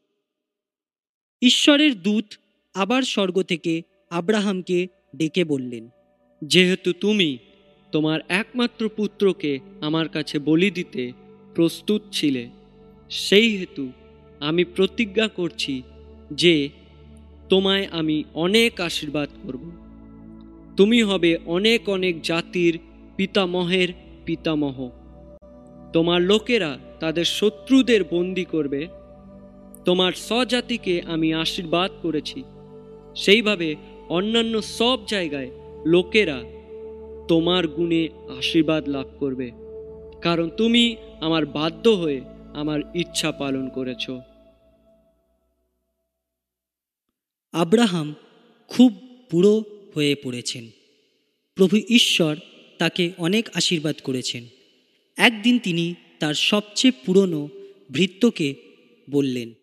ঈশ্বরের দূত আবার স্বর্গ থেকে আব্রাহামকে ডেকে বললেন, যেহেতু তুমি তোমার একমাত্র পুত্রকে আমার কাছে বলি দিতে প্রস্তুত ছিলে, সেই হেতু আমি প্রতিজ্ঞা করছি যে তোমায় আমি অনেক আশীর্বাদ করব। তুমি হবে অনেক অনেক জাতির পিতামহের পিতামহ। তোমার লোকেরা তাদের শত্রুদের বন্দি করবে তোমার স্বজাতিকে আমি আশীর্বাদ করেছি। সেইভাবে অন্যান্য সব জায়গায় লোকেরা তোমার গুণে আশীর্বাদ লাভ করবে। কারণ তুমি আমার বাধ্য হয়ে আমার ইচ্ছা পালন করেছ। আব্রাহাম খুব বুড়ো হয়ে পড়েছেন। প্রভু ঈশ্বর তাকে অনেক আশীর্বাদ করেছেন। একদিন তিনি তার সবচেয়ে পুরনো ভৃত্যকে বললেন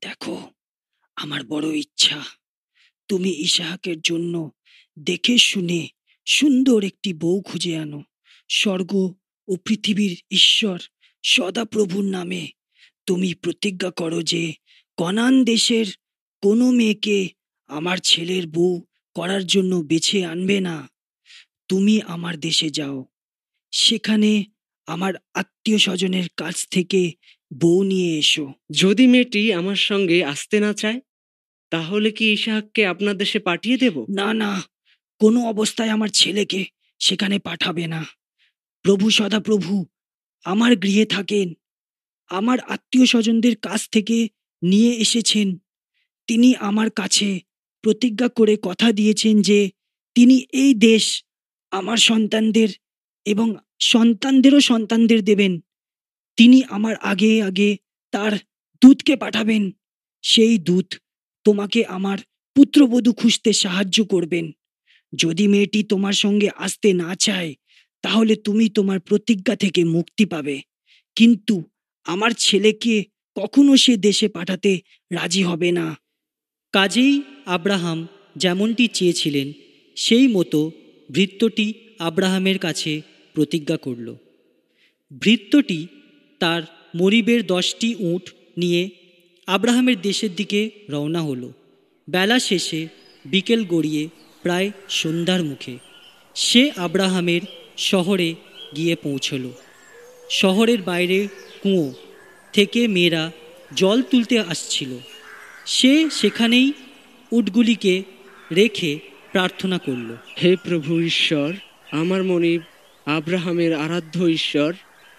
দেখো, আমার বড় ইচ্ছা। তুমি ইসাহাকের জন্য দেখে শুনে সুন্দর একটি বউ খুঁজে আনো। স্বর্গ ও পৃথিবীর ঈশ্বর সদাপ্রভুর নামে। তুমি প্রতিজ্ঞা করো যে কনান দেশের কোনো মেয়েকে আমার ছেলের বউ করার জন্য বেছে আনবে না। তুমি আমার দেশে যাও। সেখানে আমার আত্মীয় স্বজনের কাছ থেকে বউ নিয়ে এসো। যদি মেয়েটি আমার সঙ্গে আসতে না চায়, তাহলে কি ইসাহাককে আপনার দেশে পাঠিয়ে দেব? না না। কোনো অবস্থায় আমার ছেলেকে সেখানে পাঠাবে না। প্রভু সদা প্রভু, আমার গৃহে থাকেন। আমার আত্মীয় স্বজনদের কাছ থেকে নিয়ে এসেছেন। তিনি আমার কাছে প্রতিজ্ঞা করে কথা দিয়েছেন যে, তিনি এই দেশ আমার সন্তানদের এবং সন্তানদেরও সন্তানদের দেবেন। তিনি আমার আগে আগে তার দূতকে পাঠাবেন। সেই দূত তোমাকে আমার পুত্রবধূ খুঁজতে সাহায্য করবেন। যদি মেয়েটি তোমার সঙ্গে আসতে না চায়, তাহলে তুমি তোমার প্রতিজ্ঞা থেকে মুক্তি পাবে। কিন্তু আমার ছেলেকে কখনো সে দেশে পাঠাতে রাজি হবে না। কাজেই আব্রাহাম যেমনটি চেয়েছিলেন, সেই মতো ভৃত্যটি আব্রাহামের কাছে প্রতিজ্ঞা করল। ভৃত্যটি তার মরিবের দশটি উট নিয়ে আব্রাহামের দেশের দিকে রওনা হলো। বেলা শেষে বিকেল গড়িয়ে প্রায় সন্ধ্যার মুখে সে আব্রাহামের শহরে গিয়ে পৌঁছল। শহরের বাইরে কুঁয়ো থেকে মেয়েরা জল তুলতে আসছিল। সে সেখানেই উটগুলিকে রেখে প্রার্থনা করল। হে প্রভু ঈশ্বর, আমার মনিব আব্রাহামের আরাধ্য ঈশ্বর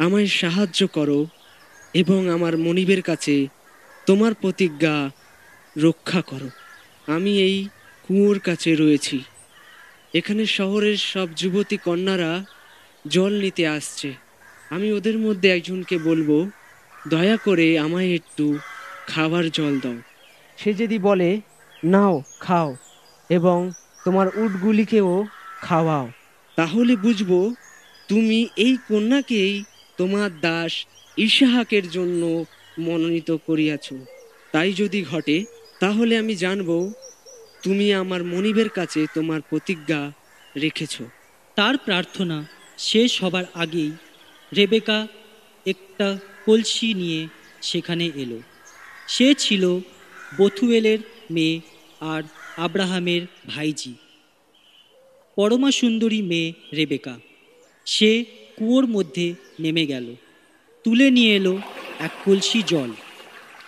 আমায় সাহায্য করো এবং আমার মনিবের কাছে তোমার প্রতিজ্ঞা রক্ষা করো। আমি এই কুয়োর কাছে রয়েছি। এখানে শহরের সব যুবতী কন্যারা জল নিতে আসছে। আমি ওদের মধ্যে একজনকে বলব, দয়া করে আমায় একটু খাবার জল দাও। সে যদি বলে, নাও, খাও এবং তোমার উটগুলিকেও খাওয়াও, তাহলে বুঝব, তুমি এই কন্যাকেই তোমার দাস ইসাহাকের জন্য মনোনীত করিয়াছ। তাই যদি ঘটে, তাহলে আমি জানব, তুমি আমার মনিবের কাছে তোমার প্রতিজ্ঞা রেখেছ। তার প্রার্থনা শেষ হবার আগেই রেবেকা একটা কলসি নিয়ে সেখানে এলো। সে ছিল বথুয়েলের মেয়ে আর আব্রাহামের ভাইজি পরমা সুন্দরী মেয়ে রেবেকা। সে কুয়োর মধ্যে নেমে গেল। তুলে নিয়ে এলো এক কলসি জল।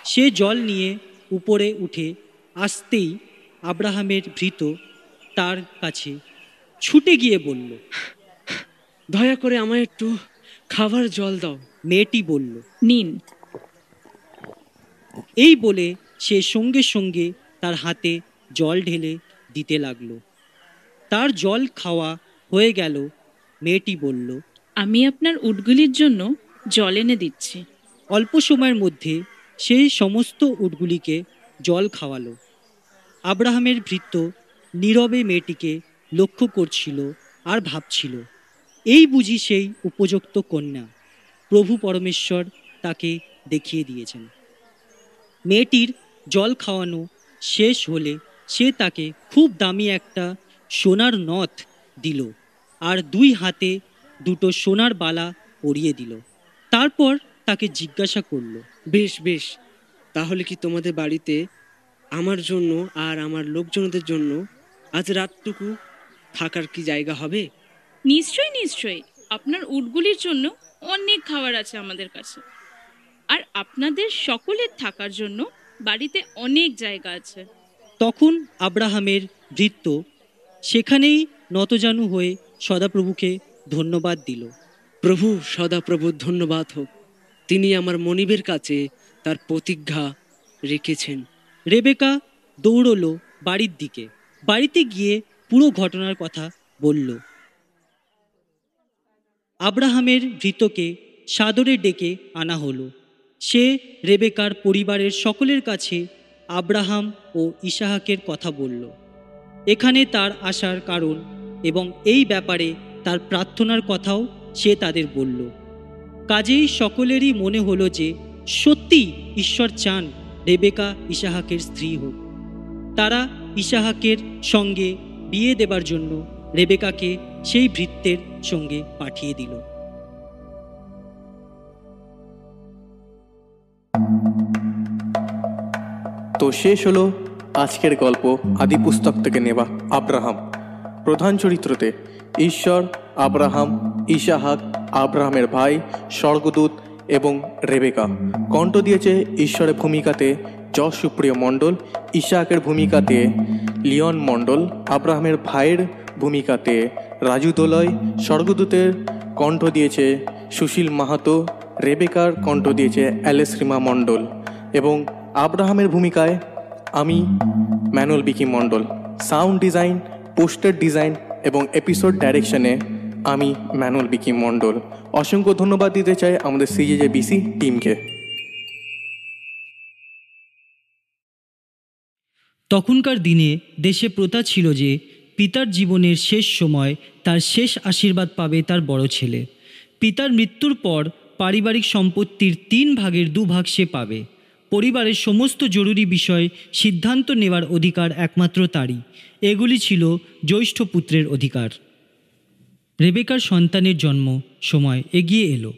সে জল নিয়ে উপরে উঠে আসতেই আব্রাহামের ভৃত তার কাছে ছুটে গিয়ে বলল দয়া করে আমায় একটু খাবার জল দাও। মেয়েটি বলল নিন। এই বলে সে সঙ্গে সঙ্গে তার হাতে জল ঢেলে দিতে লাগল। তার জল খাওয়া হয়ে গেল। মেয়েটি বলল আমি আপনার উটগুলির জন্য জল এনে দিচ্ছি। অল্প সময়ের মধ্যে সেই সমস্ত উটগুলিকে জল খাওয়ালো। আব্রাহামের ভৃত্য নীরবে মেয়েটিকে লক্ষ্য করছিল আর ভাবছিল, এই বুঝি সেই উপযুক্ত কন্যা প্রভু পরমেশ্বর তাকে দেখিয়ে দিয়েছেন। মেয়েটির জল খাওয়ানো শেষ হলে সে তাকে খুব দামি একটা সোনার নথ দিল আর দুই হাতে দুটো সোনার বালা পরিয়ে দিল। তারপর তাকে জিজ্ঞাসা করল বেশ বেশ তাহলে কি তোমাদের বাড়িতে আমার জন্য আর আমার লোকজনদের জন্য আজ রাতটুকু থাকার কি জায়গা হবে? নিশ্চয়ই নিশ্চয়ই। আপনার উটগুলির জন্য অনেক খাবার আছে আমাদের কাছে। আর আপনাদের সকলের থাকার জন্য বাড়িতে অনেক জায়গা আছে। তখন আব্রাহামের ভৃত্য সেখানেই নতজানু হয়ে সদাপ্রভুকে ধন্যবাদ দিল। প্রভু, সদাপ্রভু, ধন্যবাদ হোক। তিনি আমার মনিবের কাছে তার প্রতিজ্ঞা রেখেছেন। রেবেকা দৌড়লো বাড়ির দিকে। বাড়িতে গিয়ে পুরো ঘটনার কথা বলল। আব্রাহামের ভৃতকে সাদরে ডেকে আনা হলো। সে রেবেকার পরিবারের সকলের কাছে আব্রাহাম ও ইসাহাকের কথা বলল। এখানে তার আসার কারণ এবং এই ব্যাপারে তার প্রার্থনার কথাও সে তাদের বলল। কাজেই সকলেরই মনে হলো যে, সত্যি ঈশ্বর চান রেবেকা ইসাহাকের স্ত্রী হোক। তারা ইসাহাকের সঙ্গে বিয়ে দেবার জন্য রেবেকাকে সেই ভৃত্যের সঙ্গে পাঠিয়ে দিল। তো শেষ হলো আজকের গল্প। আদি পুস্তক থেকে নেওয়া আব্রাহাম। প্রধান চরিত্রতে ঈশ্বর, আব্রাহাম, ইশাহাক, আব্রাহামের ভাই, স্বর্গদূত এবং রেবেকা। কণ্ঠ দিয়েছে ঈশ্বরের ভূমিকাতে যশ সুপ্রিয় মণ্ডল, ইশাহাকের ভূমিকাতে লিওন মণ্ডল, আব্রাহামের ভাইয়ের ভূমিকাতে রাজু দোলয়, স্বর্গদূতের কণ্ঠ দিয়েছে সুশীল মাহাতো, রেবেকার কণ্ঠ দিয়েছে অ্যালেস রিমা মণ্ডল এবং আব্রাহামের ভূমিকায় আমি, Manuel Vicky Mondal. Sound design poster design এবং এপিসোড ডাইরেকশনে আমি ম্যানুয়াল বিকি মণ্ডল। অসংখ্য ধন্যবাদ দিতে চাই আমাদের সিজে বিসি টিমকে তখনকার দিনে দেশে প্রথা ছিল যে পিতার জীবনের শেষ সময় তার শেষ আশীর্বাদ পাবে তার বড় ছেলে। পিতার মৃত্যুর পর পারিবারিক সম্পত্তির তিন ভাগের দু ভাগ সে পাবে। পরিবারের সমস্ত জরুরি বিষয় সিদ্ধান্ত নেওয়ার অধিকার একমাত্র তারই। এগুলি ছিল জ্যৈষ্ঠ পুত্রের অধিকার। রেবেকার সন্তানের জন্ম সময় এগিয়ে এলো।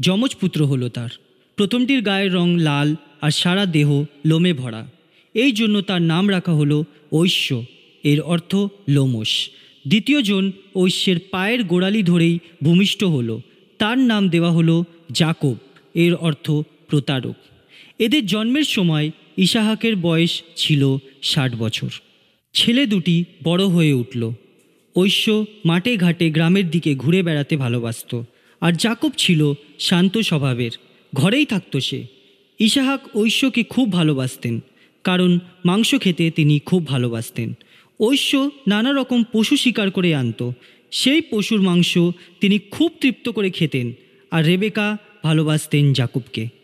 যমজ পুত্র হলো তার। প্রথমটির গায়ের রং লাল আর সারা দেহ লোমে ভরা। এই জন্য তার নাম রাখা হলো ঐশ্য, এর অর্থ লোমস দ্বিতীয়জন ঐশ্যের পায়ের গোড়ালি ধরেই ভূমিষ্ঠ হলো। তার নাম দেওয়া হলো জাকব, এর অর্থ প্রতারক। এদের জন্মের সময় ইসাহাকের বয়স ছিল ষাট বছর। ছেলে দুটি বড় হয়ে উঠল। ঐশ্য মাঠে ঘাটে গ্রামের দিকে ঘুরে বেড়াতে ভালোবাসত। আর জাকব ছিল শান্ত স্বভাবের, ঘরেই থাকত সে। ইসাহাক ঐশ্যকে খুব ভালোবাসতেন, কারণ মাংস খেতে তিনি খুব ভালোবাসতেন। ঐশ্য নানা রকম পশু শিকার করে আনত, সেই পশুর মাংস তিনি খুব তৃপ্ত করে খেতেন, আর রেবেকা ভালোবাসতেন জাকুবকে।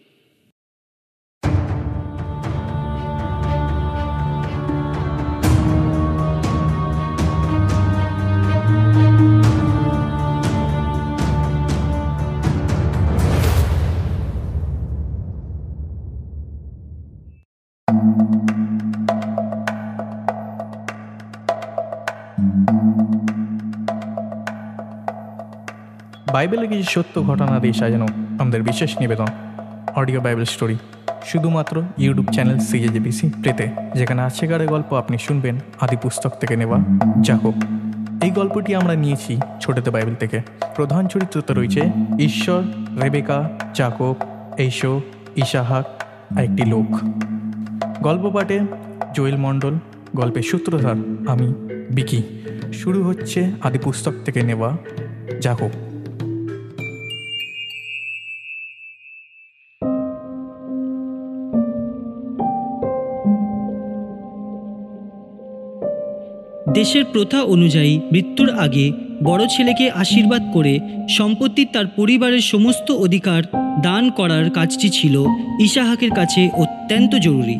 বাইবেলে কিছু সত্য ঘটনা দিয়ে সাজানো আমাদের বিশেষ নিবেদন? অডিও বাইবেল স্টোরি শুধুমাত্র ইউটিউব চ্যানেল সিজেজেবিসি প্লেতে যেখানে আছেগারে গল্প আপনি শুনবেন আদি পুস্তক থেকে নেওয়া। যাহোক এই গল্পটি আমরা নিয়েছি ছোটতে বাইবেল থেকে। প্রধান চরিত্রতে রয়েছে ঈশ্বর, রেবেকা, জাকব এইশো ইশাহাক আর একটি লোক। গল্প পাঠে জোয়েল মণ্ডল গল্পের সূত্রধার আমি, বিকি। শুরু হচ্ছে আদি পুস্তক থেকে নেওয়া। যাকব দেশের প্রথা অনুযায়ী মৃত্যুর আগে বড় ছেলেকে আশীর্বাদ করে সম্পত্তির তার পরিবারের সমস্ত অধিকার দান করার কাজটি ছিল ইসাহাকের কাছে অত্যন্ত জরুরি।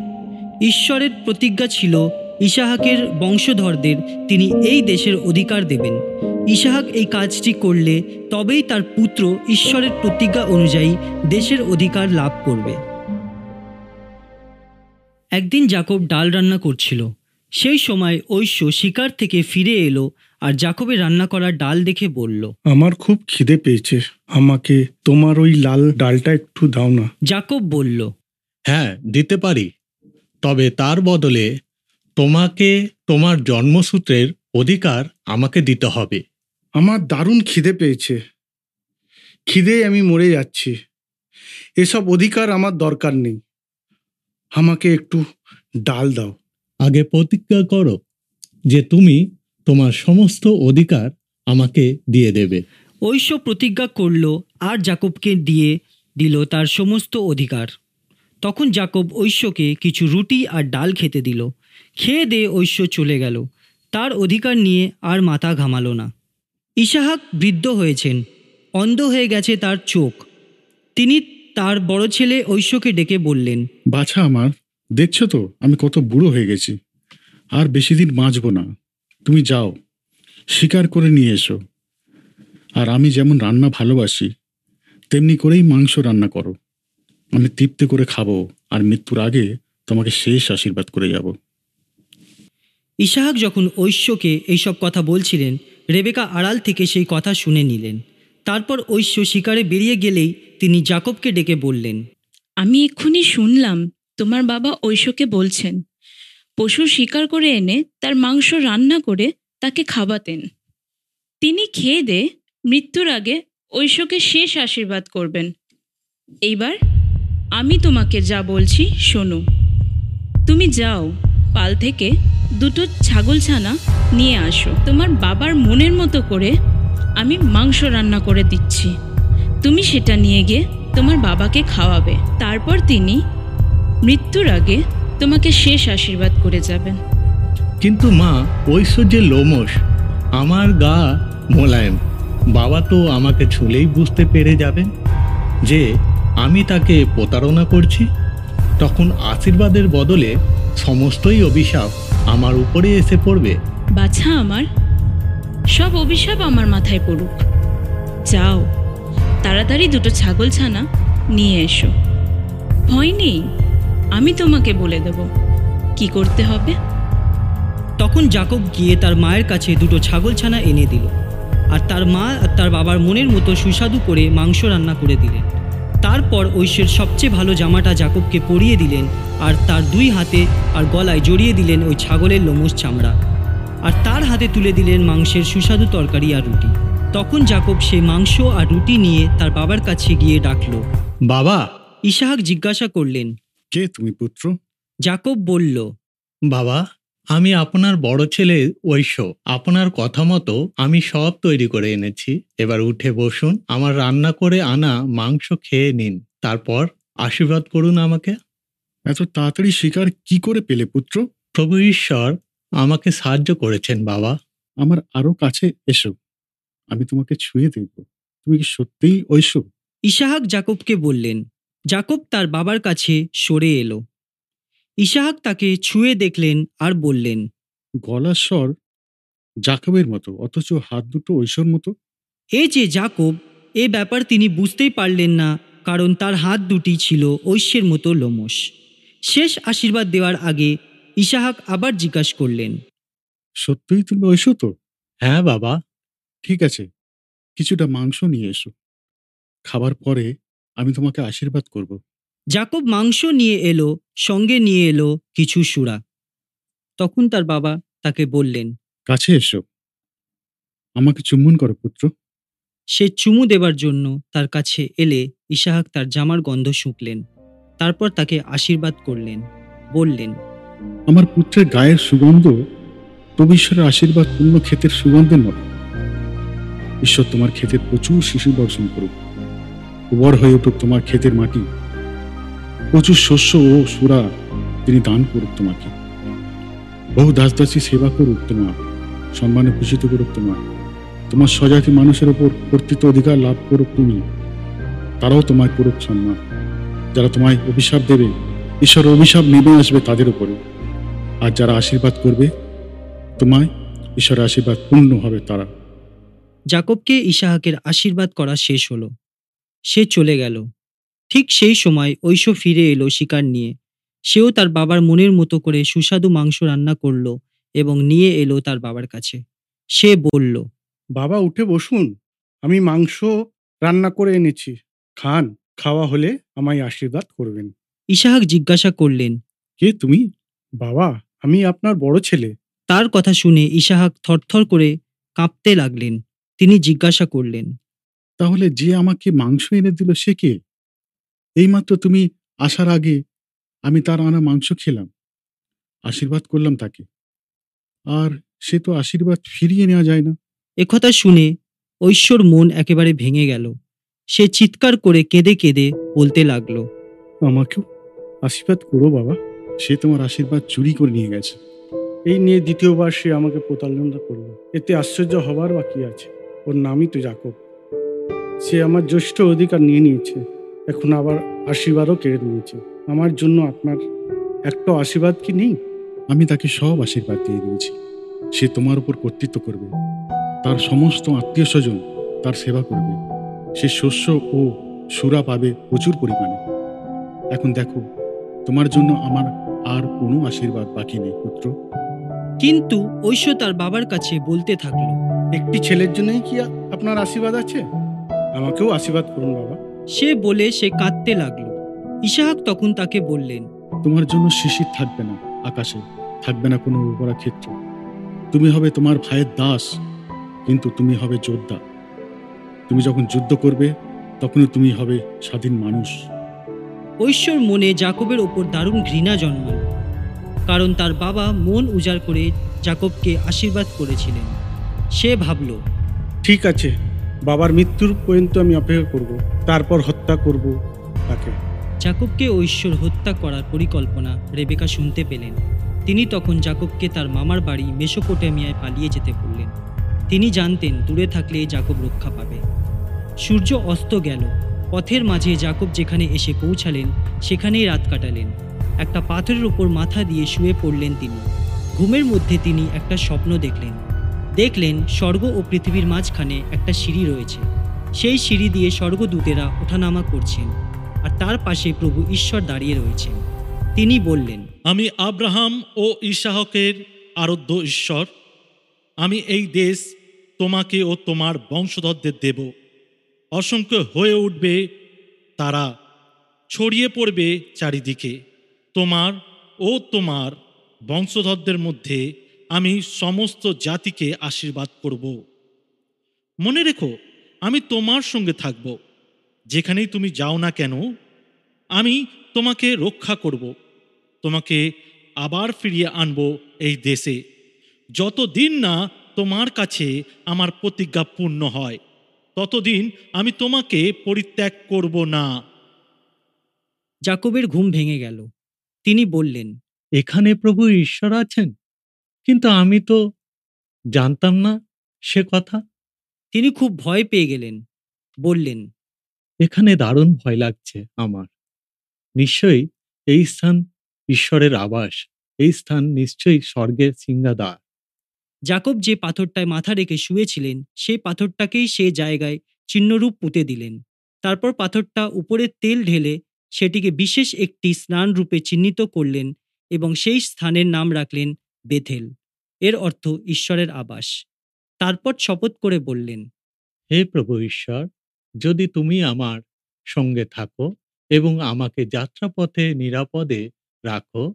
ঈশ্বরের প্রতিজ্ঞা ছিল ইসাহাকের বংশধরদের তিনি এই দেশের অধিকার দেবেন। ইসাহাক এই কাজটি করলে তবেই তার পুত্র ঈশ্বরের প্রতিজ্ঞা অনুযায়ী দেশের অধিকার লাভ করবে। একদিন জাকব ডাল রান্না করছিল। সেই সময় ঐশ্য শিকার থেকে ফিরে এলো আর জাকবের রান্না করা ডাল দেখে বলল আমার খুব খিদে পেয়েছে আমাকে তোমার ওই লাল ডালটা একটু দাও না। জাকব বলল হ্যাঁ দিতে পারি। তবে তার বদলে তোমাকে তোমার জন্মসূত্রের অধিকার আমাকে দিতে হবে। আমার দারুণ খিদে পেয়েছে। খিদে আমি মরে যাচ্ছি। এসব অধিকার আমার দরকার নেই। আমাকে একটু ডাল দাও। আগে প্রতিজ্ঞা করো যে তুমি তোমার সমস্ত অধিকার আমাকে দিয়ে দেবে। ঐশ্য প্রতিজ্ঞা করল আর জাকবকে দিয়ে দিল তার সমস্ত অধিকার। তখন জাকব ঐশ্যকে কিছু রুটি আর ডাল খেতে দিল। খেয়ে দিয়ে ঐশ্য চলে গেল। তার অধিকার নিয়ে আর মাথা ঘামালো না। ইসাহাক বৃদ্ধ হয়েছেন। অন্ধ হয়ে গেছে তার চোখ। তিনি তার বড় ছেলে ঐশ্যকে ডেকে বললেন বাছা আমার দেখছ তো আমি কত বুড়ো হয়ে গেছি। আর বেশি দিন বাঁচবো না। তুমি যাও শিকার করে নিয়ে এসো। আর আমি যেমন রান্না ভালোবাসি তেমনি করেই মাংস রান্না করো। আমি তৃপ্তি করে খাব আর মৃত্যুর আগে তোমাকে শেষ আশীর্বাদ করে যাব। ইসাহাক যখন ঐশ্যকে এইসব কথা বলছিলেন রেবেকা আড়াল থেকে সেই কথা শুনে নিলেন। তারপর ঐশ্য শিকারে বেরিয়ে গেলেই তিনি জাকবকে ডেকে বললেন আমি এক্ষুনি শুনলাম তোমার বাবা ঐশকে বলছেন, পশু শিকার করে এনে তার মাংস রান্না করে তাকে খাওয়াতেন। তিনি খেয়ে দে, মৃত্যুর আগে ঐশকে শেষ আশীর্বাদ করবেন। এইবার আমি তোমাকে যা বলছি শোনো। তুমি যাও, পাল থেকে দুটো ছাগলছানা নিয়ে আসো। তোমার বাবার মনের মতো করে আমি মাংস রান্না করে দিচ্ছি। তুমি সেটা নিয়ে গিয়ে তোমার বাবাকে খাওয়াবে। তারপর তিনি মৃত্যুর আগে তোমাকে শেষ আশীর্বাদ করে যাবেন। কিন্তু মা ঐশ্বর্যের লোমস আমার গা মোলায়েম। বাবা তো আমাকে ছুলেই বুঝতে পেরে যাবেন যে আমি তাকে প্রতারণা করছি। তখন আশীর্বাদের বদলে সমস্তই অভিশাপ আমার উপরে এসে পড়বে। বাছা আমার সব অভিশাপ আমার মাথায় পড়ুক। যাও তাড়াতাড়ি দুটো ছাগল ছানা নিয়ে এসো। ভয় নেই। আমি তোমাকে বলে দেব। কি করতে হবে? তখন জাকব গিয়ে তার মায়ের কাছে দুটো ছাগলছানা এনে দিল আর তার মা আর তার বাবার মনের মতো সুস্বাদু করে মাংস রান্না করে দিলেন। তারপর ঐশ্বের সবচেয়ে ভালো জামাটা জাকবকে পরিয়ে দিলেন আর তার দুই হাতে আর গলায় জড়িয়ে দিলেন ওই ছাগলের লোমস চামড়া। আর তার হাতে তুলে দিলেন মাংসের সুস্বাদু তরকারি আর রুটি। তখন জাকব সে মাংস আর রুটি নিয়ে তার বাবার কাছে গিয়ে ডাকল বাবা! ইসাহাক জিজ্ঞাসা করলেন কে তুমি পুত্র? জাকব বলল বাবা আমি আপনার বড় ছেলে ঐশ্য। আপনার কথা মতো আমি সব তৈরি করে এনেছি। এবার উঠে বসুন আমার রান্না করে আনা মাংস খেয়ে নিন। তারপর আশীর্বাদ করুন আমাকে। এত তাড়াতাড়ি শিকার কি করে পেলে পুত্র? প্রভু ঈশ্বর আমাকে সাহায্য করেছেন বাবা। আমার আরও কাছে এসো। আমি তোমাকে ছুঁয়ে দেখব। তুমি কি সত্যিই ঐশ্য? ইসাহাক জাকবকে বললেন জাকব তার বাবার কাছে সরে এলো। ইসাহাক তাকে ছুঁয়ে দেখলেন আর বললেন গলার স্বর জাকবের মতো অথচ হাত দুটো ঐশ্বর মতো। এ যে জাকব এ ব্যাপার তিনি বুঝতেই পারলেন না কারণ তার হাত দুটি ছিল ঐশ্যের মতো লোমস শেষ আশীর্বাদ দেওয়ার আগে ইসাহাক আবার জিজ্ঞাসা করলেন সত্যিই তুমি ঐশ্য তো? হ্যাঁ বাবা ঠিক আছে। কিছুটা মাংস নিয়ে এসো। খাবার পরে আমি তোমাকে আশীর্বাদ করব। জাকব মাংস নিয়ে এলো সঙ্গে নিয়ে এলো কিছু সুরা। তখন তার বাবা তাকে বললেন কাছে এসো। আমাকে চুম্বন করো পুত্র। সে চুমু দেবার জন্য তার কাছে এলে ইসাহাক তার জামার গন্ধ শুঁকলেন। তারপর তাকে আশীর্বাদ করলেন বললেন আমার পুত্রের গায়ের সুগন্ধ ঈশ্বরের আশীর্বাদ পূর্ণ ক্ষেতের সুগন্ধের মতো ঈশ্বর তোমার ক্ষেতের প্রচুর শিশু বর্ষণ করুক। উবর হয়ে উঠুক তোমার ক্ষেতের মাটি। প্রচুর শস্য ও সুরা তিনি দান করুক তোমাকে। বহু দাসদাসী সেবা করুক তোমার, সম্মানে ভূষিত করুক তোমার। তোমার স্বজাতি মানুষের ওপর কর্তৃত্ব অধিকার লাভ করুক তুমি। তারাও তোমায় করুক সম্মান। যারা তোমায় অভিশাপ দেবে ঈশ্বর অভিশাপ নেমে আসবে তাদের উপরে। আর যারা আশীর্বাদ করবে, তোমায় ঈশ্বরের আশীর্বাদ পূর্ণ হবে তারা। জাকবকে ইসাহাকের আশীর্বাদ করা শেষ হলো। সে চলে গেল। ঠিক সেই সময় ঐশ ফিরে এলো শিকার নিয়ে। সেও তার বাবার মনের মতো করে সুস্বাদু মাংস রান্না করল এবং নিয়ে এলো তার বাবার কাছে। সে বলল বাবা উঠে বসুন। আমি মাংস রান্না করে এনেছি। খান খাওয়া হলে আমায় আশীর্বাদ করবেন। ইসাহাক জিজ্ঞাসা করলেন কে তুমি? বাবা আমি আপনার বড় ছেলে। তার কথা শুনে ইসাহাক থরথর করে কাঁপতে লাগলেন। তিনি জিজ্ঞাসা করলেন তাহলে যে আমাকে মাংস এনে দিল সে কে? এইমাত্র তুমি আসার আগে আমি তার আনা মাংস খেলাম আশীর্বাদ করলাম তাকে। আর সে তো আশীর্বাদ ফিরিয়ে নেওয়া যায় না। একথা শুনে ঐশ্বর মন একেবারে ভেঙে গেল। সে চিৎকার করে কেঁদে কেঁদে বলতে লাগল আমাকেও আশীর্বাদ করো বাবা সে তোমার আশীর্বাদ চুরি করে নিয়ে গেছে। এই নিয়ে দ্বিতীয়বার সে আমাকে প্রতারণা করল। এতে আশ্চর্য হবার বাকি আছে। ওর নামই তো জাকব। সে আমার জ্যেষ্ঠ অধিকার নিয়ে নিয়েছে। এখন আবার আশীর্বাদও কেড়ে নিয়েছে। আমার জন্য আপনার একটা আশীর্বাদ কি নেই? আমি তাকে সব আশীর্বাদ দিয়ে দিয়েছি। সে তোমার উপর কর্তৃত্ব করবে। তার সমস্ত আত্মীয় স্বজন তার সেবা করবে। সে শস্য ও সুরা পাবে প্রচুর পরিমাণে। এখন দেখো তোমার জন্য আমার আর কোনো আশীর্বাদ বাকি নেই পুত্র। কিন্তু ঐশ্ব তার বাবার কাছে বলতে থাকল একটি ছেলের জন্যই কি আপনার আশীর্বাদ আছে? আমাকেও আশীর্বাদ করুন বাবা। সে বলে সে কাঁদতে লাগল। ইসাহাক তখন তাকে বললেন তোমার জন্য শিশির থাকবে না আকাশে থাকবে না কোনো উর্বরা ক্ষেত্র। তুমি হবে তোমার ভাইয়ের দাস কিন্তু তুমি হবে যোদ্ধা। তুমি যখন যুদ্ধ করবে তখনই তুমি হবে স্বাধীন মানুষ। ঐশ্বর মনে জাকবের ওপর দারুণ ঘৃণা জন্মাল কারণ তার বাবা মন উজাড় করে জাকবকে আশীর্বাদ করেছিলেন। সে ভাবল ঠিক আছে বাবার মৃত্যুর পর্যন্ত আমি অপেক্ষা করব, তারপর হত্যা করব তাকে। জাকবকে ঐশ্বর হত্যা করার পরিকল্পনা রেবেকা শুনতে পেলেন। তিনি তখন জাকবকে তার মামার বাড়ি মেসোপোটেমিয়ায় পালিয়ে যেতে বললেন। তিনি জানতেন দূরে থাকলে জাকব রক্ষা পাবে। সূর্য অস্ত গেল। পথের মাঝে জাকব যেখানে এসে পৌঁছালেন, সেখানেই রাত কাটালেন। একটা পাথরের উপর মাথা দিয়ে শুয়ে পড়লেন তিনি। ঘুমের মধ্যে তিনি একটা স্বপ্ন দেখলেন। দেখলেন স্বর্গ ও পৃথিবীর মাঝখানে একটা সিঁড়ি রয়েছে। সেই সিঁড়ি দিয়ে স্বর্গদূতেরা ওঠানামা করছেন আর তার পাশে প্রভু ঈশ্বর দাঁড়িয়ে রয়েছেন। তিনি বললেন, আমি আব্রাহাম ও ইসাহকের আরাধ্য ঈশ্বর। আমি এই দেশ তোমাকে ও তোমার বংশধরদের দেব। অসংখ্য হয়ে উঠবে, তারা ছড়িয়ে পড়বে চারিদিকে। তোমার ও তোমার বংশধরদের মধ্যে আমি সমস্ত জাতিকে আশীর্বাদ করব। মনে রেখো আমি তোমার সঙ্গে থাকব। যেখানেই তুমি যাও না কেন আমি তোমাকে রক্ষা করব। তোমাকে আবার ফিরিয়ে আনব এই দেশে। যতদিন না তোমার কাছে আমার প্রতিজ্ঞা পূর্ণ হয় ততদিন আমি তোমাকে পরিত্যাগ করব না। জাকবের ঘুম ভেঙে গেল। তিনি বললেন এখানে প্রভু ঈশ্বর আছেন? কিন্তু আমি তো জানতাম না সে কথা। তিনি খুব ভয় পেয়ে গেলেন, বললেন, এখানে দারুণ ভয় লাগছে আমার। নিশ্চয়ই এই স্থান ঈশ্বরের আবাস, এই স্থান নিশ্চয়ই স্বর্গের সিংহাদ্বার জাকব যে পাথরটায় মাথা রেখে শুয়েছিলেন, সেই পাথরটাকেই সে জায়গায় চিহ্নরূপ পুঁতে দিলেন। তারপর পাথরটা উপরে তেল ঢেলে সেটিকে বিশেষ একটি স্নান রূপে চিহ্নিত করলেন এবং সেই স্থানের নাম রাখলেন বেথেল। এর অর্থ ঈশ্বরের আবাস। তারপর শপথ করে বললেন, হে প্রভু ঈশ্বর, যদি তুমি আমার সঙ্গে থাকো এবং আমাকে যাত্রাপথে নিরাপদে রাখো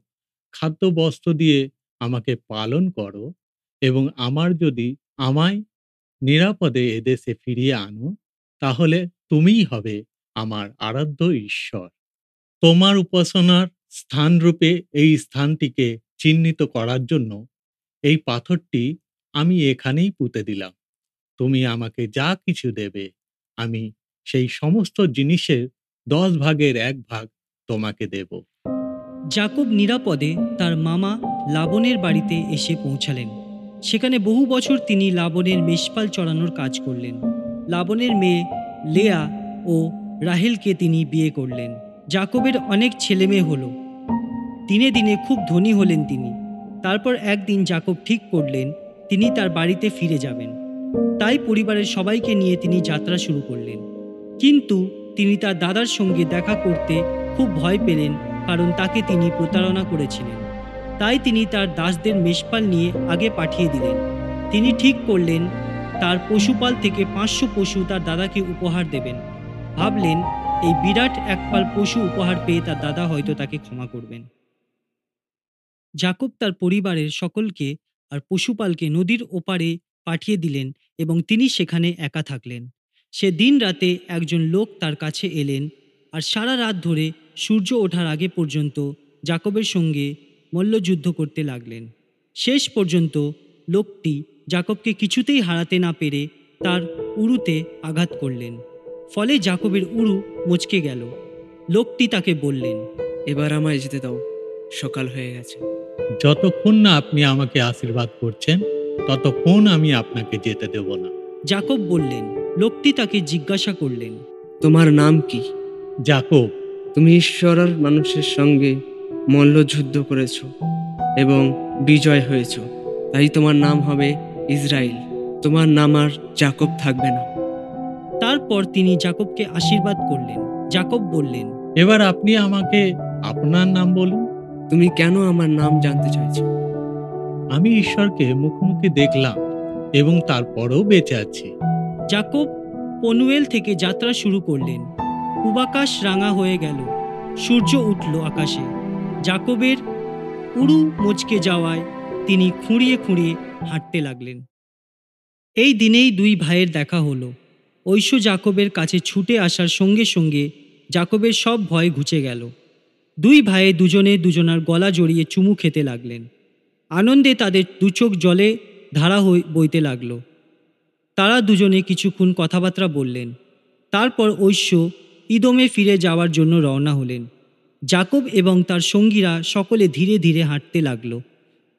খাদ্য বস্ত্র দিয়ে আমাকে পালন করো এবং আমার যদি আমায় নিরাপদে এদেশে ফিরিয়ে আনো, তাহলে তুমিই হবে আমার আরাধ্য ঈশ্বর। তোমার উপাসনার স্থানরূপে এই স্থানটিকে চিহ্নিত করার জন্য এই পাথরটি আমি এখানেই পুঁতে দিলাম। তুমি আমাকে যা কিছু দেবে, আমি সেই সমস্ত জিনিসের দশ ভাগের এক ভাগ তোমাকে দেব। জাকব নিরাপদে তার মামা লাবণের বাড়িতে এসে পৌঁছালেন। সেখানে বহু বছর তিনি লাবণের মেষপাল চড়ানোর কাজ করলেন। লাবণের মেয়ে লেয়া ও রাহেলকে তিনি বিয়ে করলেন। জাকবের অনেক ছেলেমেয়ে হলো। দিনে দিনে খুব ধনী হলেন তিনি। তারপর একদিন জাকব ঠিক করলেন, তিনি তার বাড়িতে ফিরে যাবেন। তাই পরিবারের সবাইকে নিয়ে তিনি যাত্রা শুরু করলেন। কিন্তু তিনি তার দাদার সঙ্গে দেখা করতে খুব ভয় পেলেন, কারণ তাকে তিনি প্রতারণা করেছিলেন। তাই তিনি তার দাসদের মেষপাল নিয়ে আগে পাঠিয়ে দিলেন। তিনি ঠিক করলেন, তার পশুপাল থেকে পাঁচশো পশু তার দাদাকে উপহার দেবেন। ভাবলেন, এই বিরাট একপাল পশু উপহার পেয়ে তার দাদা হয়তো তাকে ক্ষমা করবেন। জাকব তার পরিবারের সকলকে আর পশুপালকে নদীর ওপারে পাঠিয়ে দিলেন এবং তিনি সেখানে একা থাকলেন। সে দিন রাতে একজন লোক তার কাছে এলেন আর সারা রাত ধরে সূর্য ওঠার আগে পর্যন্ত জাকবের সঙ্গে মল্লযুদ্ধ করতে লাগলেন। শেষ পর্যন্ত লোকটি জাকবকে কিছুতেই হারাতে না পেরে তার উরুতে আঘাত করলেন। ফলে জাকবের উরু মচকে গেল। লোকটি তাকে বললেন, এবার আমায় যেতে দাও, সকাল হয়ে গেছে। যতক্ষণ না আপনি আমাকে আশীর্বাদ করছেন ততক্ষণ আমি আপনাকে যেতে দেব না। জাকব বললেন লোকটি তাকে জিজ্ঞাসা করলেন তোমার নাম কি? জাকব তুমি ঈশ্বরের মানুষের সঙ্গে মল্লযুদ্ধ করেছ এবং বিজয় হয়েছ। তাই তোমার নাম হবে ইসরায়েল তোমার নাম আর জাকব থাকবে না। তারপর তিনি জাকবকে আশীর্বাদ করলেন। জাকব বললেন এবার আপনি আমাকে আপনার নাম বলুন। তুমি কেন আমার নাম জানতে চাইছো? আমি ঈশ্বরকে মুখোমুখি দেখলাম এবং তারপরেও বেঁচে আছি। জাকব পনুয়েল থেকে যাত্রা শুরু করলেন। পূবাকাশ রাঙা হয়ে গেল। সূর্য উঠল আকাশে। জাকবের উড়ু মচকে যাওয়ায় তিনি খুঁড়িয়ে খুঁড়িয়ে হাঁটতে লাগলেন। এই দিনেই দুই ভাইয়ের দেখা হলো। ঐশ্য জাকবের কাছে ছুটে আসার সঙ্গে সঙ্গে জাকবের সব ভয় ঘুচে গেল। দুই ভাইয়ে দুজনে দুজনার গলা জড়িয়ে চুমু খেতে লাগলেন। আনন্দে তাদের দুচোখ জলে ধারা হয়ে বইতে লাগল। তারা দুজনে কিছুক্ষণ কথাবার্তা বললেন। তারপর ঐশ্য ইদমে ফিরে যাওয়ার জন্য রওনা হলেন। জাকব এবং তার সঙ্গীরা সকলে ধীরে ধীরে হাঁটতে লাগল।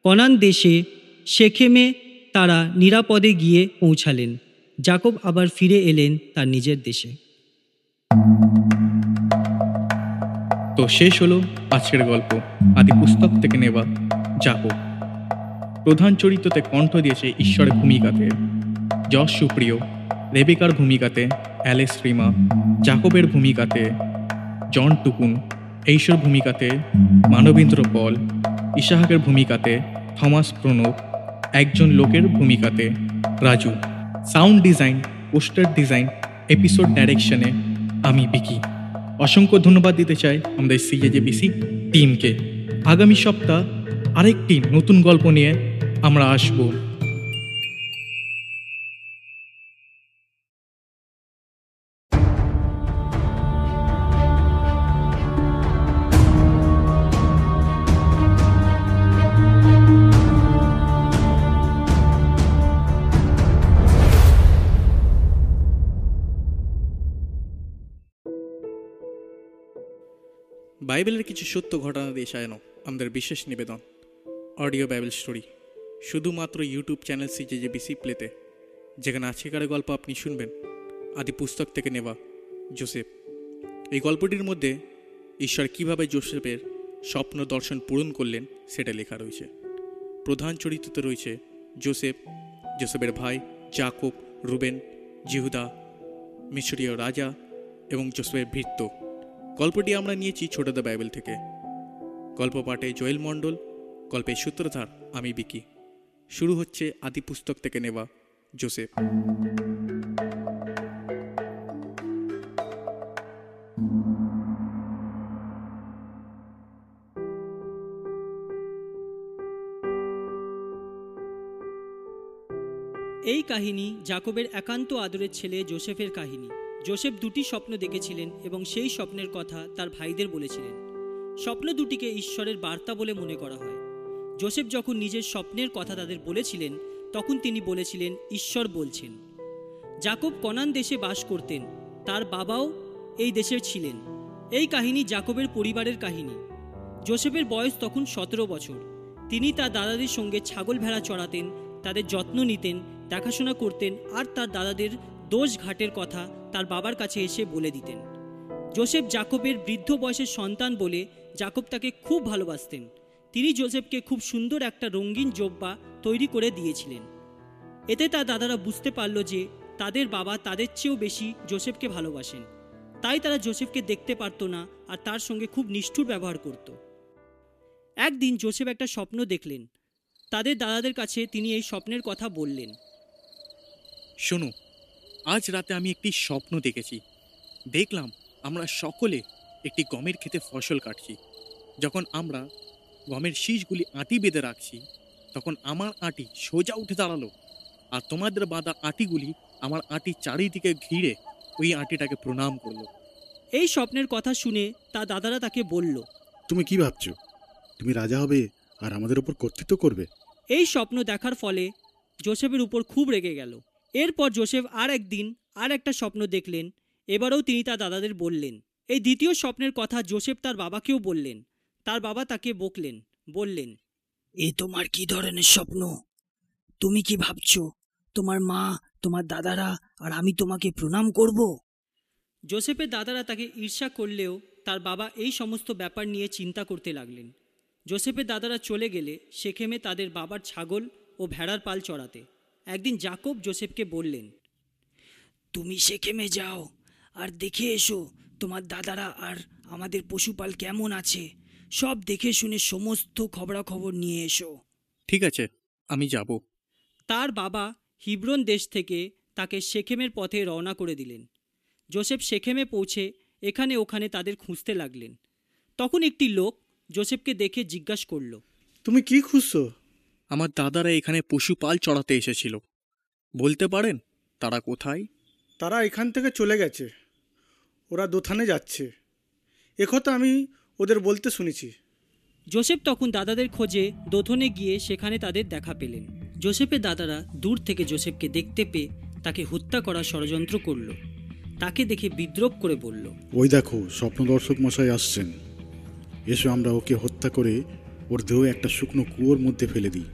কনান দেশে শেখেমে তারা নিরাপদে গিয়ে পৌঁছালেন। জাকব আবার ফিরে এলেন তার নিজের দেশে। তো শেষ হলো আজকের গল্প। আদি পুস্তক থেকে নেওয়া জাকব প্রধান চরিত্রতে কণ্ঠ দিয়েছে ঈশ্বরের ভূমিকাতে। যশ সুপ্রিয়, রেবেকার ভূমিকাতে অ্যালেস রিমা, জাকবের ভূমিকাতে জন টুকুন এইশ্বর ভূমিকাতে মানবেন্দ্র পল ইসাহাকের ভূমিকাতে থমাস প্রণব, একজন লোকের ভূমিকাতে Raju. Sound design, poster design, episode ডাইরেকশনে আমি বিকি। অসংখ্য ধন্যবাদ দিতে চাই আমাদের সিএজেবিসি টিমকে। আগামী সপ্তাহ আরেকটি নতুন গল্প নিয়ে আমরা আসব। বাইবেলের কিছু সত্য ঘটনা দিয়ে সাজানো আমাদের বিশেষ নিবেদন। অডিও বাইবেল স্টোরি, শুধুমাত্র ইউটিউব চ্যানেল সিজেজেবিসি প্লেতে, যেখানে আজকেকার গল্প আপনি শুনবেন, আদি পুস্তক থেকে নেওয়া জোসেফ। এই গল্পটির মধ্যে ঈশ্বর কীভাবে জোসেফের স্বপ্ন দর্শন পূরণ করলেন সেটা লেখা রয়েছে। প্রধান চরিত্রতে রয়েছে জোসেফ, জোসেফের ভাই জাকব, রুবেন, জিহুদা, মিশরীয় রাজা এবং জোসেফের ভৃত্য। গল্পটি আমরা নিয়েছি ছোট ছোটদা বাইবেল থেকে। গল্প পাঠে জয়েল মণ্ডল গল্পের সূত্রধার আমি বিকি। শুরু হচ্ছে আদি পুস্তক থেকে নেওয়া জোসেফ। এই কাহিনী জাকবের একান্ত আদরের ছেলে জোসেফের কাহিনী। জোসেফ দুটি স্বপ্ন দেখেছিলেন এবং সেই স্বপ্নের কথা তার ভাইদের বলেছিলেন। স্বপ্ন দুটিকে ঈশ্বরের বার্তা বলে মনে করা হয়। জোসেফ যখন নিজের স্বপ্নের কথা তাদের বলেছিলেন, তখন তিনি বলেছিলেন, ঈশ্বর বলছেন। জাকব কনান দেশে বাস করতেন, তার বাবাও এই দেশের ছিলেন। এই কাহিনী জাকবের পরিবারের কাহিনী। জোসেফের বয়স তখন সতেরো বছর। তিনি তার দাদাদের সঙ্গে ছাগল ভেড়া চড়াতেন, তাদের যত্ন নিতেন, দেখাশোনা করতেন আর তার দাদাদের দোষ ঘাটের কথা তার বাবার কাছে এসে বলে দিতেন, জোসেফ জাকবের বৃদ্ধ বয়সের সন্তান বলে জাকব তাকে খুব ভালোবাসতেন। তিনি জোসেফকে খুব সুন্দর একটা রঙিন জোব্বা তৈরি করে দিয়েছিলেন। এতে তার দাদারা বুঝতে পারল যে তাদের বাবা তাদের চেয়েও বেশি জোসেফকে ভালোবাসেন। তাই তারা জোসেফকে দেখতে পারতো না আর তার সঙ্গে খুব নিষ্ঠুর ব্যবহার করত। একদিন জোসেফ একটা স্বপ্ন দেখলেন। তাদের দাদাদের কাছে তিনি এই স্বপ্নের কথা বললেন, শোনো আজ রাতে আমি একটি স্বপ্ন দেখেছি। দেখলাম আমরা সকলে একটি গমের খেতে ফসল কাটছি। যখন আমরা গমের শীষগুলি আঁটি বেঁধে রাখছি তখন আমার আঁটি সোজা উঠে দাঁড়াল আর তোমাদের বাঁধা আঁটিগুলি আমার আঁটি চারিদিকে ঘিরে ওই আঁটিটাকে প্রণাম করল। এই স্বপ্নের কথা শুনে তা দাদারা তাকে বলল তুমি কি ভাবছ? তুমি রাজা হবে আর আমাদের উপর কর্তৃত্ব করবে? এই স্বপ্ন দেখার ফলে জোসেফের উপর খুব রেগে গেল। এরপর জোসেফ আর একদিন আর একটা স্বপ্ন দেখলেন এবারেও তিনি তার দাদাদের বললেন। এই দ্বিতীয় স্বপ্নের কথা জোসেফ তার বাবাকেও বললেন। তার বাবা তাকে বকলেন বললেন এ তোমার কি ধরনের স্বপ্ন? তুমি কি ভাবছ তোমার মা তোমার দাদারা আর আমি তোমাকে প্রণাম করব? জোসেফের দাদারা তাকে ঈর্ষা করলেও তার বাবা এই সমস্ত ব্যাপার নিয়ে চিন্তা করতে লাগলেন। জোসেফের দাদারা চলে গেলে সেখেমে তাদের বাবার ছাগল ও ভেড়ার পাল চড়াতে। একদিন জাকব জোসেফকে বললেন তুমি সেখেমে যাও আর দেখে এসো তোমার দাদারা আর আমাদের পশুপাল কেমন আছে। সব দেখে শুনে সমস্ত খবরাখবর নিয়ে এসো। ঠিক আছে আমি যাব। তার বাবা হিব্রন দেশ থেকে তাকে সেখেমের পথে রওনা করে দিলেন। জোসেফ সেখেমে পৌঁছে এখানে ওখানে তাদের খুঁজতে লাগলেন। তখন একটি লোক জোসেফকে দেখে জিজ্ঞাসা করল তুমি কি খুঁজছো? আমার দাদারা এখানে পশুপাল চড়াতে এসেছিল। বলতে পারেন তারা কোথায়? তারা এখান থেকে চলে গেছে। ওরা দোথানে যাচ্ছে। একথা আমি ওদের বলতে শুনেছি। জোসেফ তখন দাদাদের খোঁজে দোথনে গিয়ে সেখানে তাদের দেখা পেলেন। জোসেফের দাদারা দূর থেকে জোসেফকে দেখতে পেয়ে তাকে হত্যা করার ষড়যন্ত্র করল। তাকে দেখে বিদ্রোপ করে বলল ওই দেখো স্বপ্নদর্শক মশাই আসছেন। এসো আমরা ওকে হত্যা করে ওর দেহ একটা শুকনো কুয়োর মধ্যে ফেলে দিই।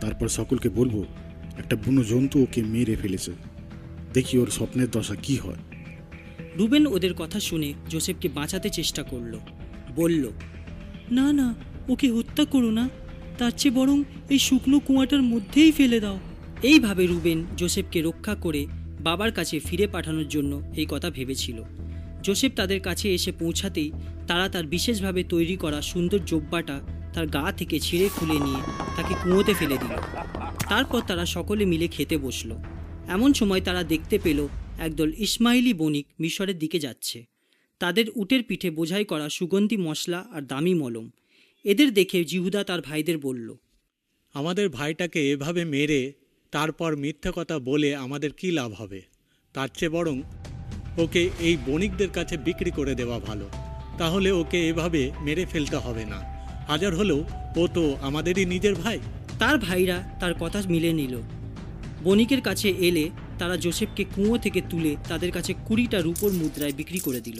তারপর সকলকে বলব, একটা বুনো জন্তু ওকে মেরে ফেলেছে। দেখি ওর স্বপ্নের দশা কি হয়। রুবেন ওদের কথা শুনে জোসেফকে বাঁচাতে চেষ্টা করল। বলল, না না, ওকে হত্যা করো না। তার চেয়ে বরং এই শুকনো কুয়াটার মধ্যেই ফেলে দাও। এইভাবে রুবেন জোসেফকে রক্ষা করে বাবার কাছে ফিরে পাঠানোর জন্য এই কথা ভেবেছিল। জোসেফ তাদের কাছে এসে পৌঁছাতেই তারা তার বিশেষভাবে তৈরি করা সুন্দর জোব্বাটা তার গা থেকে ছিঁড়ে খুলে নিয়ে তাকে কুঁয়োতে ফেলে দিল। তারপর তারা সকলে মিলে খেতে বসল। এমন সময় তারা দেখতে পেল একদল ইসমাইলি বণিক মিশরের দিকে যাচ্ছে। তাদের উটের পিঠে বোঝাই করা সুগন্ধি মশলা আর দামি মলম। এদের দেখে জিহুদা তার ভাইদের বলল, আমাদের ভাইটাকে এভাবে মেরে তারপর মিথ্যা কথা বলে আমাদের কি লাভ হবে? তার চেয়ে বরং ওকে এই বণিকদের কাছে বিক্রি করে দেওয়া ভালো। তাহলে ওকে এভাবে মেরে ফেলতে হবে না। হাজার হলেও ও তো আমাদেরই নিজের ভাই। তার ভাইরা তার কথা মিলে নিল। বণিকের কাছে এলে তারা জোসেফকে কুঁয়ো থেকে তুলে তাদের কাছে কুড়িটা রূপোর মুদ্রায় বিক্রি করে দিল।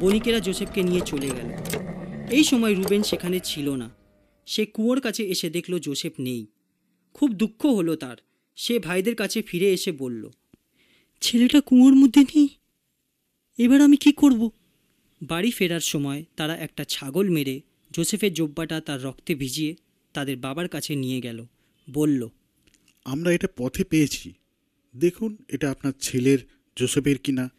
বণিকেরা জোসেফকে নিয়ে চলে গেল। এই সময় রুবেন সেখানে ছিল না। সে কুয়োর কাছে এসে দেখল জোসেফ নেই। খুব দুঃখ হলো তার। সে ভাইদের কাছে ফিরে এসে বলল, ছেলেটা কুয়োর মধ্যে নেই। এবার আমি কি করব? বাড়ি ফেরার সময় তারা একটা ছাগল মেরে জোসেফের জোব্বাটা তার রক্তে ভিজিয়ে তাদের বাবার কাছে নিয়ে গেল। বলল আমরা এটা পথে পেয়েছি। দেখুন এটা আপনার ছেলের জোসেফের কিনা?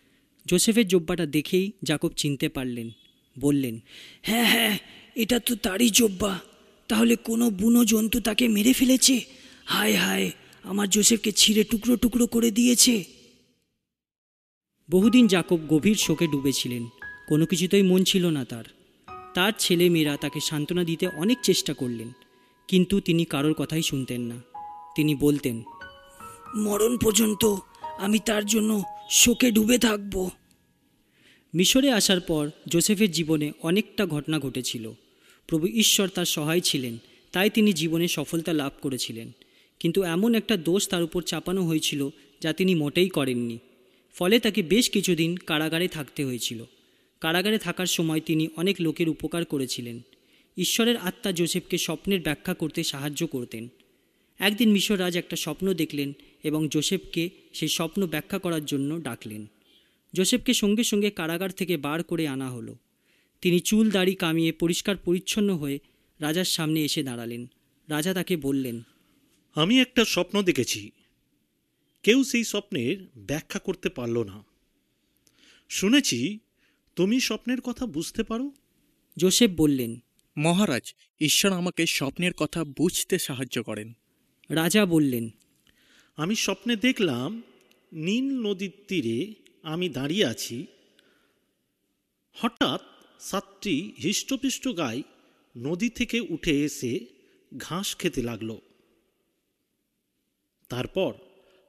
জোসেফের জোব্বাটা দেখেই জাকব চিনতে পারলেন। বললেন হ্যাঁ হ্যাঁ এটা তো তারই জোব্বা। তাহলে কোনো বুনো জন্তু তাকে মেরে ফেলেছে? হায় হায় আমার জোসেফকে ছিঁড়ে টুকরো টুকরো করে দিয়েছে। বহুদিন জাকব গভীর শোকে ডুবেছিলেন। কোনো কিছুতেই মন ছিল না তার। তার ছেলে মেয়েরা তাকে সান্ত্বনা দিতে অনেক চেষ্টা করলেন কিন্তু তিনি কারোর কথাই শুনতেন না। তিনি বলতেন মরণ পর্যন্ত আমি তার জন্য শোকে ডুবে থাকব। মিশরে আসার পর জোসেফের জীবনে অনেকটা ঘটনা ঘটেছিল। প্রভু ঈশ্বর তার সহায় ছিলেন তাই তিনি জীবনে সফলতা লাভ করেছিলেন। কিন্তু এমন একটা দোষ তার উপর চাপানো হয়েছিল যা তিনি মোটেই করেননি। ফলে তাকে বেশ কিছুদিন কারাগারে থাকতে হয়েছিল। কারাগারে থাকার সময় তিনি অনেক লোকের উপকার করেছিলেন। ঈশ্বরের আত্মা জোসেফকে স্বপ্নের ব্যাখ্যা করতে সাহায্য করতেন। একদিন মিশররাজ একটা স্বপ্ন দেখলেন এবং জোসেফকে সেই স্বপ্ন ব্যাখ্যা করার জন্য ডাকলেন। জোসেফকে সঙ্গে সঙ্গে কারাগার থেকে বার করে আনা হলো। তিনি চুল দাড়ি কামিয়ে পরিষ্কার পরিচ্ছন্ন হয়ে রাজার সামনে এসে দাঁড়ালেন। রাজা তাকে বললেন, আমি একটা স্বপ্ন দেখেছি। কেউ সেই স্বপ্নের ব্যাখ্যা করতে পারল না। শুনেছি তুমি স্বপ্নের কথা বুঝতে পারো? জোসেফ বললেন মহারাজ ঈশ্বর আমাকে স্বপ্নের কথা বুঝতে সাহায্য করেন। রাজা বললেন আমি স্বপ্নে দেখলাম নীল নদীর তীরে আমি দাঁড়িয়ে আছি। হঠাৎ সাতটি হৃষ্টপিষ্ট গাই নদী থেকে উঠে এসে ঘাস খেতে লাগল। তারপর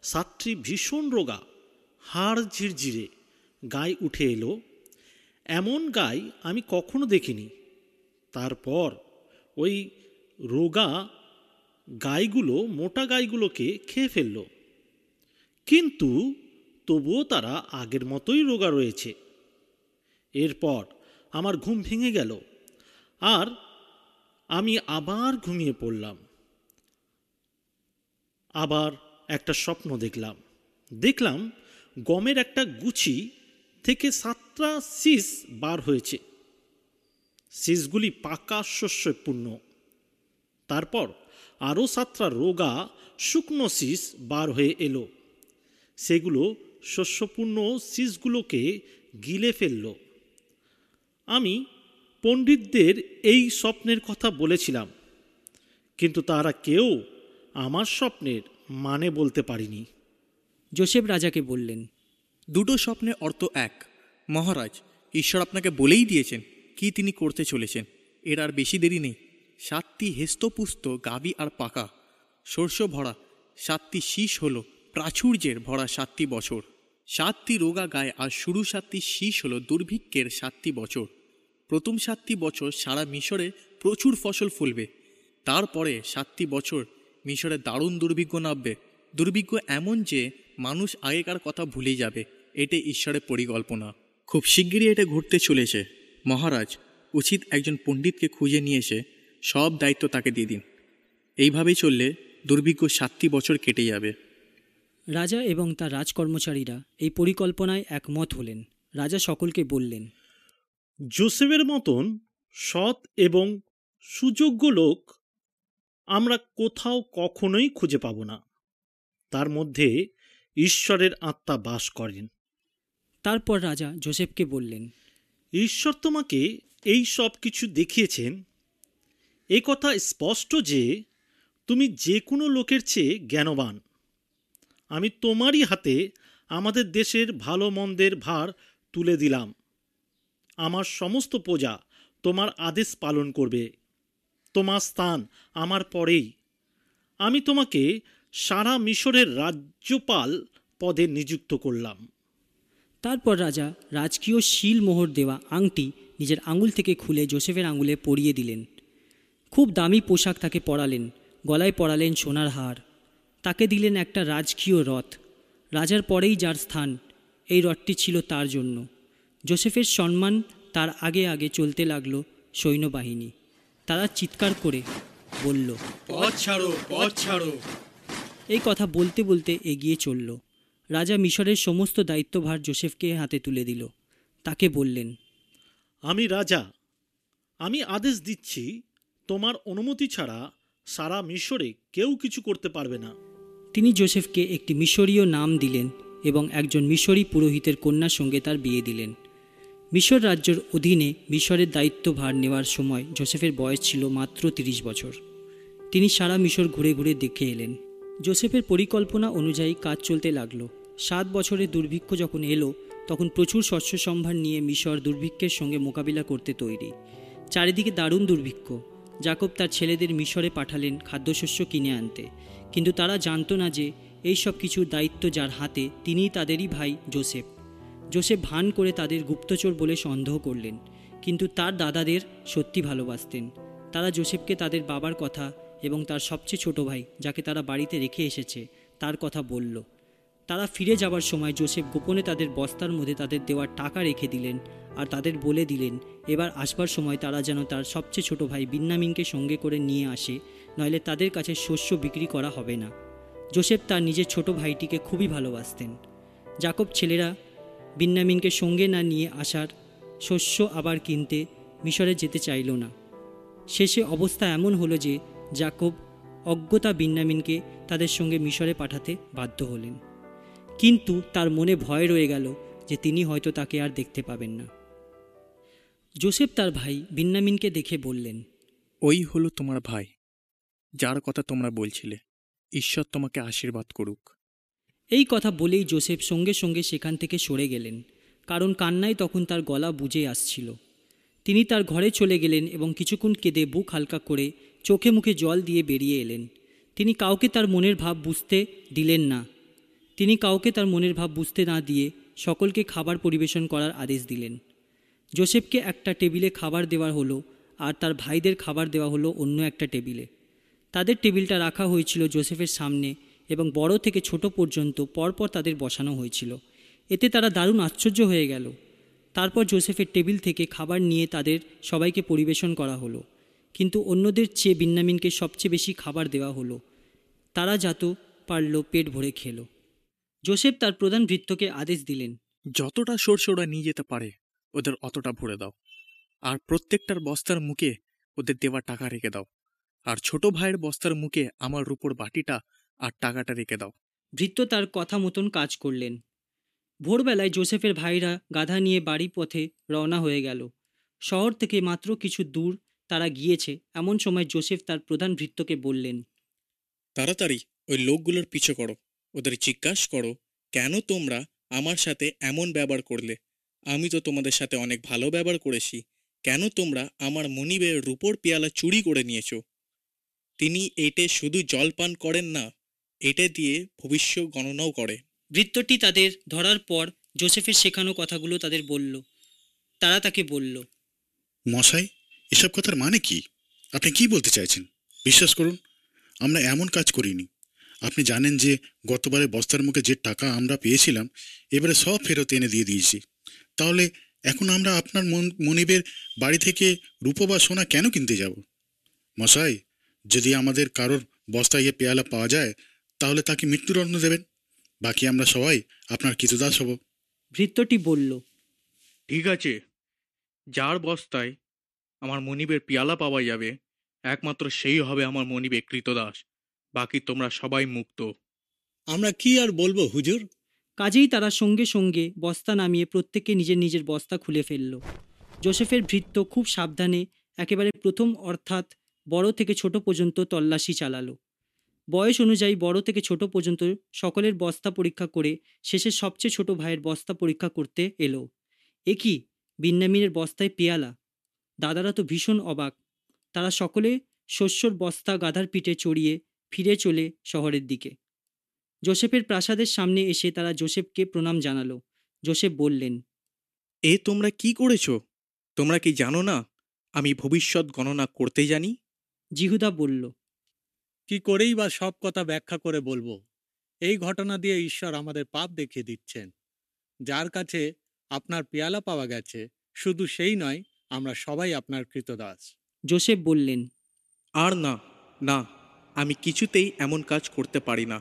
সাতটি ভীষণ রোগা হাড় ঝিরঝিরে গায়ে উঠে এলো। এমন গাই আমি কখনো দেখিনি। তারপর ওই রোগা গাইগুলো, মোটা গাইগুলোকে খেয়ে ফেলল। কিন্তু তবুও তারা আগের মতোই রোগা রয়েছে। এরপর আমার ঘুম ভেঙে গেল আর আমি আবার ঘুমিয়ে পড়লাম। আবার একটা স্বপ্ন দেখলাম। দেখলাম গমের একটা গুছি থেকে সাতটা শীষ বার হয়েছে। শীষগুলি পাকা শস্যে পূর্ণ তারপর আরও সাতটা রোগা শুকনো শীষ বার হয়ে এলো। সেগুলো শস্যপূর্ণ শীষগুলোকে গিলে ফেলল। আমি পণ্ডিতদের এই স্বপ্নের কথা বলেছিলাম, কিন্তু তারা কেউ আমার স্বপ্নের মানে বলতে পারিনি। জোসেফ রাজাকে বললেন দুটো স্বপ্নের অর্থ এক। মহারাজ, ঈশ্বর আপনাকে বলেই দিয়েছেন কি তিনি করতে চলেছেন। এর আর বেশি দেরি নেই। সাতটি হেস্তপুস্ত গাবি আর পাকা। শস্য ভরা সাতটি শীষ হল। প্রাচুর্যের ভরা সাতটি বছর। সাতটি রোগা গায়ে আর শুরু সাতটি শীষ হল। দুর্ভিক্ষের সাতটি বছর। প্রথম সাতটি বছর সারা মিশরে প্রচুর ফসল ফলবে। তারপরে সাতটি বছর মিশরে দারুণ দুর্ভিক্ষ নামবে। দুর্ভিক্ষ এমন যে মানুষ আগেকার কথা ভুলে যাবে। এটা ঈশ্বরের পরিকল্পনা। খুব শিগগিরই এটা ঘটতে চলেছে। মহারাজ উচিত একজন পণ্ডিতকে খুঁজে নিয়ে এসে সব দায়িত্ব তাকে দিয়ে দিন। এইভাবেই চললে দুর্ভিক্ষ সাতটি বছর কেটে যাবে। রাজা এবং তার রাজকর্মচারীরা এই পরিকল্পনায় একমত হলেন। রাজা সকলকে বললেন জোসেফের মতন সৎ এবং সুযোগ্য লোক আমরা কোথাও কখনোই খুঁজে পাব না। তার মধ্যে ঈশ্বরের আত্মা বাস করেন। তারপর রাজা জোসেফকে বললেন, ঈশ্বর তোমাকে এই সব কিছু দেখিয়েছেন। এ কথা স্পষ্ট যে তুমি যে কোনো লোকের চেয়ে জ্ঞানবান। আমি তোমারই হাতে আমাদের দেশের ভালো মন্দের ভার তুলে দিলাম। আমার সমস্ত প্রজা তোমার আদেশ পালন করবে। তোমার স্থান আমার পরেই। আমি তোমাকে সারা মিশরের রাজ্যপাল পদে নিযুক্ত করলাম। তারপর রাজা রাজকীয় শিল মোহর দেওয়া আংটি নিজের আঙুল থেকে খুলে জোসেফের আঙুলে পরিয়ে দিলেন। খুব দামি পোশাক তাকে পরালেন গলায় পরালেন সোনার হার। তাকে দিলেন একটা রাজকীয় রথ। রাজার পরেই যার স্থান এই রথটি ছিল তার জন্য। জোসেফের সম্মান তার আগে আগে চলতে লাগল সৈন্যবাহিনী। তারা চিৎকার করে বলল পথ ছাড়ো পথ ছাড়ো। এই কথা বলতে বলতে এগিয়ে চলল। রাজা মিশরের সমস্ত দায়িত্বভার জোসেফকে হাতে তুলে দিল। তাকে বললেন আমি রাজা। আমি আদেশ দিচ্ছি তোমার অনুমতি ছাড়া সারা মিশরে কেউ কিছু করতে পারবে না। তিনি জোসেফকে একটি মিশরীয় নাম দিলেন এবং একজন মিশরী পুরোহিতের কন্যার সঙ্গে তার বিয়ে দিলেন। মিশর রাজ্যের অধীনে মিশরের দায়িত্বভার নেওয়ার সময় জোসেফের বয়স ছিল মাত্র তিরিশ বছর। তিনি সারা মিশর ঘুরে ঘুরে দেখে এলেন। জোসেফের পরিকল্পনা অনুযায়ী কাজ চলতে লাগল। সাত বছরের দুর্ভিক্ষ যখন এলো, তখন প্রচুর শস্য সম্ভার নিয়ে মিশর দুর্ভিক্ষের সঙ্গে মোকাবিলা করতে তৈরি। চারিদিকে দারুণ দুর্ভিক্ষ। জাকব তার ছেলেদের মিশরে পাঠালেন খাদ্যশস্য কিনে আনতে। কিন্তু তারা জানতো না যে, এই সব কিছুর দায়িত্ব যার হাতে, তিনিই তাদেরই ভাই জোসেফ। জোসেফ ভান করে তাদের গুপ্তচর বলে সন্দেহ করলেন। কিন্তু তার দাদাদের সত্যি ভালোবাসতেন। তারা জোসেফকে তাদের বাবার কথা এবং তার সবচেয়ে ছোট ভাই, যাকে তারা বাড়িতে রেখে এসেছে, তার কথা বলল। তারা ফিরে যাবার সময় জোসেফ গোপনে তাদের বস্তার মধ্যে তাদের দেওয়ার টাকা রেখে দিলেন আর তাদের বলে দিলেন, এবার আসবার সময় তারা যেন তার সবচেয়ে ছোট ভাই বিন্নামিনকে সঙ্গে করে নিয়ে আসে, নইলে তাদের কাছে শস্য বিক্রি করা হবে না। জোসেফ তার নিজের ছোট ভাইটিকে খুবই ভালোবাসতেন। জাকব ছেলেরা বিন্নামিনকে সঙ্গে না নিয়ে আসার শস্য আবার কিনতে মিশরে যেতে চাইল না। শেষে অবস্থা এমন হলো যে জাকব অজ্ঞতা বিন্নামিনকে তাদের সঙ্গে মিশরে পাঠাতে বাধ্য হলেন। কিন্তু তার মনে ভয় রয়ে গেল যে তিনি হয়তো তাকে আর দেখতে পাবেন না। জোসেফ তার ভাই বিন্নামিনকে দেখে বললেন ওই হলো তোমার ভাই যার কথা তোমরা বলছিলে। ঈশ্বর তোমাকে আশীর্বাদ করুক। এই কথা বলেই জোসেফ সঙ্গে সঙ্গে সেখান থেকে সরে গেলেন কারণ কান্নায় তখন তার গলা বুঝে আসছিল। তিনি তার ঘরে চলে গেলেন এবং কিছুক্ষণ কেঁদে বুক হালকা করে চোখে মুখে জল দিয়ে বেরিয়ে এলেন। তিনি কাউকে তার মনের ভাব বুঝতে দিলেন না। তিনি কাউকে তার মনের ভাব বুঝতে না দিয়ে সকলকে খাবার পরিবেশন করার আদেশ দিলেন। জোসেফকে একটা টেবিলে খাবার দেওয়া হলো আর তার ভাইদের খাবার দেওয়া হলো অন্য একটা টেবিলে। তাদের টেবিলটা রাখা হয়েছিল জোসেফের সামনে এবং বড় থেকে ছোট পর্যন্ত পরপর তাদের বসানো হয়েছিল। এতে তারা দারুণ আশ্চর্য হয়ে গেল। তারপর জোসেফের টেবিল থেকে খাবার নিয়ে তাদের সবাইকে পরিবেশন করা হলো। কিন্তু অন্যদের চেয়ে বিন্নামিনকে সবচেয়ে বেশি খাবার দেওয়া হলো। তারা যাত পারল পেট ভরে খেলো। জোসেফ তার প্রধান ভৃত্যকে আদেশ দিলেন। যতটা সরষে ওরা নিয়ে যেতে পারে ওদের অতটা ভরে দাও। আর প্রত্যেকটার বস্তার মুখে ওদের দেওয়া টাকা রেখে দাও। আর ছোট ভাইয়ের বস্তার মুখে আমার রূপোর বাটিটা আর টাকাটা রেখে দাও। ভৃত্য তার কথা মতন কাজ করলেন। ভোরবেলায় জোসেফের ভাইরা গাধা নিয়ে বাড়ি পথে রওনা হয়ে গেল। শহর থেকে মাত্র কিছু দূর তারা গিয়েছে এমন সময় জোসেফ তার প্রধান ভৃত্যকে বললেন তাড়াতাড়ি ওই লোকগুলোর পিছু করো। ওদের জিজ্ঞাসা করো কেন তোমরা আমার সাথে এমন ব্যবহার করলে? আমি তো তোমাদের সাথে অনেক ভালো ব্যবহার করেছি। কেন তোমরা আমার মনিবের রূপোর পেয়ালা চুরি করে নিয়েছো? তিনি এটে শুধু জল পান করেন না এটা দিয়ে ভবিষ্য গণনাও করে। বৃত্তটি তাদের ধরার পর জোসেফের শেখানো কথাগুলো তাদের বলল। তারা তাকে বলল মশাই এসব কথার মানে কি? আপনি কি বলতে চাইছেন? বিশ্বাস করুন আমরা এমন কাজ করিনি। আপনি জানেন যে গতবারে বস্তার মুখে যে টাকা আমরা পেয়েছিলাম এবারে সব ফেরত এনে দিয়ে দিয়েছি। তাহলে এখন আমরা আপনার মন- মনিবের বাড়ি থেকে রূপো বা সোনা কেন কিনতে যাব? মশাই যদি আমাদের কারোর বস্তায় এ পেয়ালা পাওয়া যায় তাহলে তাকে মৃত্যুদণ্ড দেবেন। বাকি আমরা সবাই আপনার কৃতদাস হব। ভৃত্যটি বলল ঠিক আছে। যার বস্তায় আমার মনিবের পিয়ালা পাওয়া যাবে একমাত্র সেই হবে আমার মনিবের কৃতদাস। বাকি তোমরা সবাই মুক্ত। আমরা কি আর বলব হুজুর? কাজেই তারা সঙ্গে সঙ্গে বস্তা নামিয়ে প্রত্যেকে নিজের নিজের বস্তা খুলে ফেলল। জোসেফের ভৃত্য খুব সাবধানে একেবারে প্রথম অর্থাৎ বড় থেকে ছোট পর্যন্ত তল্লাশি চালালো। বয়স অনুযায়ী বড় থেকে ছোট পর্যন্ত সকলের বস্তা পরীক্ষা করে শেষে সবচেয়ে ছোট ভাইয়ের বস্তা পরীক্ষা করতে এলো। এ কি? বিন্নামিনের বস্তায় পেয়ালা? দাদারা তো ভীষণ অবাক। তারা সকলে শস্যর বস্তা গাধার পিঠে চড়িয়ে ফিরে চলে শহরের দিকে। জোসেফের প্রাসাদের সামনে এসে তারা জোসেফকে প্রণাম জানালো। জোসেফ বললেন এ তোমরা কি করেছ? তোমরা কি জানো না আমি ভবিষ্যৎ গণনা করতে জানি? জিহুদা বলল কি করেই বা সব কথা ব্যাখ্যা করে বলব? এই ঘটনা দিয়ে ঈশ্বর আমাদের পাপ দেখিয়ে দিচ্ছেন। যার কাছে আপনার পেয়ালা পাওয়া গেছে শুধু সেই নয় আমরা সবাই আপনার কৃতদাস। জোসেফ বললেন আর না না আমি কিছুতেই এমন কাজ করতে পারি না।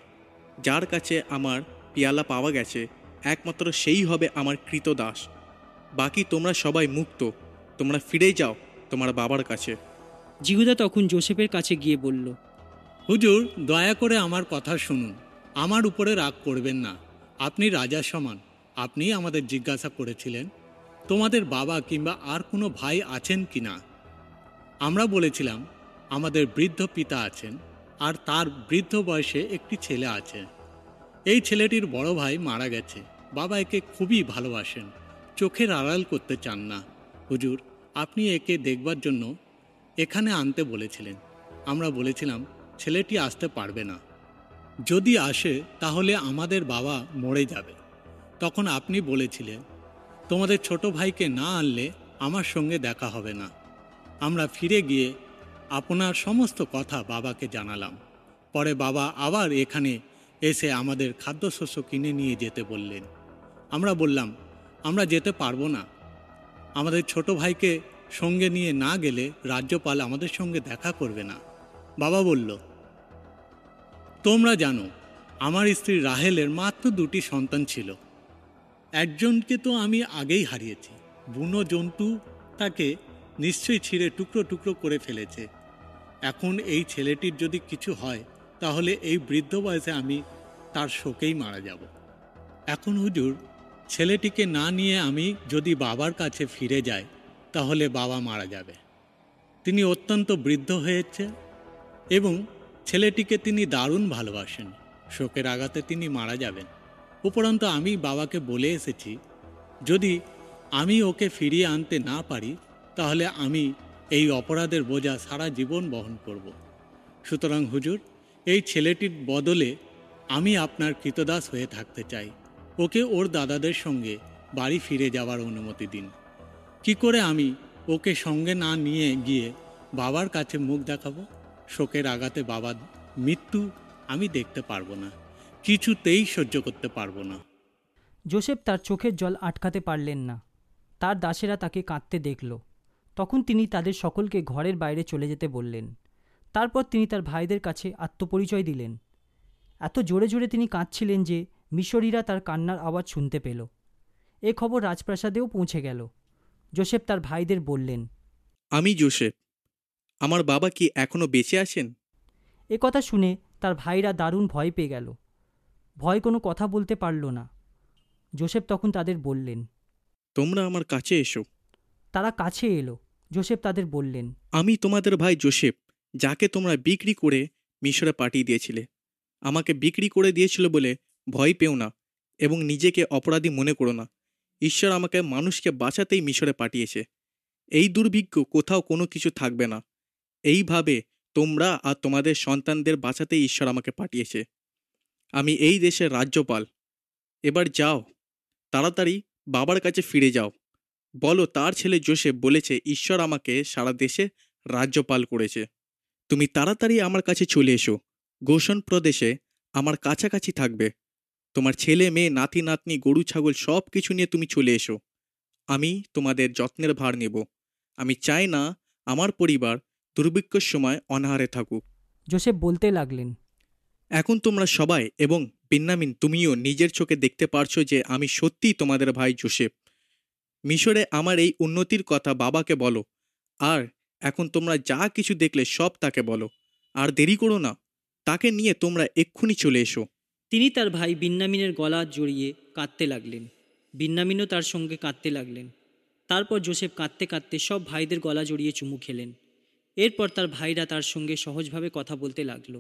যার কাছে আমার পিয়ালা পাওয়া গেছে একমাত্র সেই হবে আমার কৃত দাস বাকি তোমরা সবাই মুক্ত তোমরা ফিরে যাও তোমার বাবার কাছে। জিহুদা তখন জোসেফের কাছে গিয়ে বলল হুজুর দয়া করে আমার কথা শুনুন। আমার উপরে রাগ করবেন না। আপনি রাজার সমান। আপনি আমাদের জিজ্ঞাসা করেছিলেন তোমাদের বাবা কিংবা আর কোনো ভাই আছেন কি না আমরা বলেছিলাম আমাদের বৃদ্ধ পিতা আছেন। আর তার বৃদ্ধ বয়সে একটি ছেলে আছে। এই ছেলেটির বড় ভাই মারা গেছে। বাবা একে খুবই ভালোবাসেন। চোখের আড়াল করতে চান না। হুজুর, আপনি একে দেখবার জন্য এখানে আনতে বলেছিলেন। আমরা বলেছিলাম, ছেলেটি আসতে পারবে না। যদি আসে, তাহলে আমাদের বাবা মরে যাবে। তখন আপনি বলেছিলেন, তোমাদের ছোট ভাইকে না আনলে আমার সঙ্গে দেখা হবে না। আমরা ফিরে গিয়ে আপনার সমস্ত কথা বাবাকে জানালাম। পরে বাবা আবার এখানে এসে আমাদের খাদ্যশস্য কিনে নিয়ে যেতে বললেন। আমরা বললাম, আমরা যেতে পারব না। আমাদের ছোট ভাইকে সঙ্গে নিয়ে না গেলে রাজ্যপাল আমাদের সঙ্গে দেখা করবে না। বাবা বলল, তোমরা জানো, আমার স্ত্রী রাহেলের মাত্র দুটি সন্তান ছিল। একজনকে তো আমি আগেই হারিয়েছি। বুনো জন্তু তাকে নিশ্চয়ই ছিঁড়ে টুকরো টুকরো করে ফেলেছে। এখন এই ছেলেটির যদি কিছু হয়, তাহলে এই বৃদ্ধ বয়সে আমি তার শোকেই মারা যাব। এখন হুজুর, ছেলেটিকে না নিয়ে আমি যদি বাবার কাছে ফিরে যাই, তাহলে বাবা মারা যাবে। তিনি অত্যন্ত বৃদ্ধ হয়েছে এবং ছেলেটিকে তিনি দারুণ ভালোবাসেন। শোকের আঘাতে তিনি মারা যাবেন। উপরন্ত আমি বাবাকে বলে এসেছি, যদি আমি ওকে ফিরিয়ে আনতে না পারি, তাহলে আমি এই অপরাধের বোঝা সারা জীবন বহন করব। সুতরাং হুজুর, এই ছেলেটির বদলে আমি আপনার কৃতদাস হয়ে থাকতে চাই। ওকে ওর দাদাদের সঙ্গে বাড়ি ফিরে যাওয়ার অনুমতি দিন। কি করে আমি ওকে সঙ্গে না নিয়ে গিয়ে বাবার কাছে মুখ দেখাবো? শোকের আঘাতে বাবার মৃত্যু আমি দেখতে পারব না। কিছুতেই সহ্য করতে পারব না। জোসেফ তার চোখের জল আটকাতে পারলেন না। তার দাসেরা তাকে কাঁদতে দেখল। তখন তিনি তাদের সকলকে ঘরের বাইরে চলে যেতে বললেন। তারপর তিনি তার ভাইদের কাছে আত্মপরিচয় দিলেন। এত জোরে জোরে তিনি কাঁদছিলেন যে মিশরীরা তার কান্নার আওয়াজ শুনতে পেল। এ খবর রাজপ্রাসাদেও পৌঁছে গেল। জোসেফ তার ভাইদের বললেন আমি জোসেফ। আমার বাবা কি এখনও বেঁচে আছেন? এ কথা শুনে তার ভাইরা দারুণ ভয় পেয়ে গেল। ভয় কোনো কথা বলতে পারল না। জোসেফ তখন তাদের বললেন তোমরা আমার কাছে এসো। তারা কাছে এলো। জোসেফ তাদের বললেন, আমি তোমাদের ভাই জোসেফ, যাকে তোমরা বিক্রি করে মিশরে পাঠিয়ে দিয়েছিলে। আমাকে বিক্রি করে দিয়েছিল বলে ভয় পেও না এবং নিজেকে অপরাধী মনে করো না। ঈশ্বর আমাকে মানুষকে বাঁচাতেই মিশরে পাঠিয়েছে। এই দুর্ভিক্ষ কোথাও কোনো কিছু থাকবে না। এইভাবে তোমরা আর তোমাদের সন্তানদের বাঁচাতেই ঈশ্বর আমাকে পাঠিয়েছে। আমি এই দেশের রাজ্যপাল। এবার যাও, তাড়াতাড়ি বাবার কাছে ফিরে যাও। বলো তার ছেলে জোসেফ বলেছে ঈশ্বর আমাকে সারা দেশে রাজ্যপাল করেছে। তুমি তাড়াতাড়ি আমার কাছে চলে এসো। গোষণ প্রদেশে আমার কাছাকাছি থাকবে। তোমার ছেলে মেয়ে নাতি নাতনি গরু ছাগল সব কিছু নিয়ে তুমি চলে এসো। আমি তোমাদের যত্নের ভার নেব। আমি চাই না আমার পরিবার দুর্ভিক্ষর সময় অনাহারে থাকুক। জোসেফ বলতে লাগলেন এখন তোমরা সবাই এবং বিন্নামিন তুমিও নিজের চোখে দেখতে পারছ যে আমি সত্যিই তোমাদের ভাই জোসেফ। মিশরে আমার এই উন্নতির কথা বাবাকে বলো, আর এখন তোমরা যা কিছু দেখলে সব তাকে বলো, আর দেরি করো না, তাকে নিয়ে তোমরা এক্ষুনি চলে এসো। তিনি তার ভাই বিন্নামিনের গলা জড়িয়ে কাঁদতে লাগলেন। বিন্নামিনও তার সঙ্গে কাঁদতে লাগলেন। তারপর জোসেফ কাঁদতে কাঁদতে সব ভাইদের গলা জড়িয়ে চুমু খেলেন। এরপর তার ভাইরা তার সঙ্গে সহজভাবে কথা বলতে লাগল।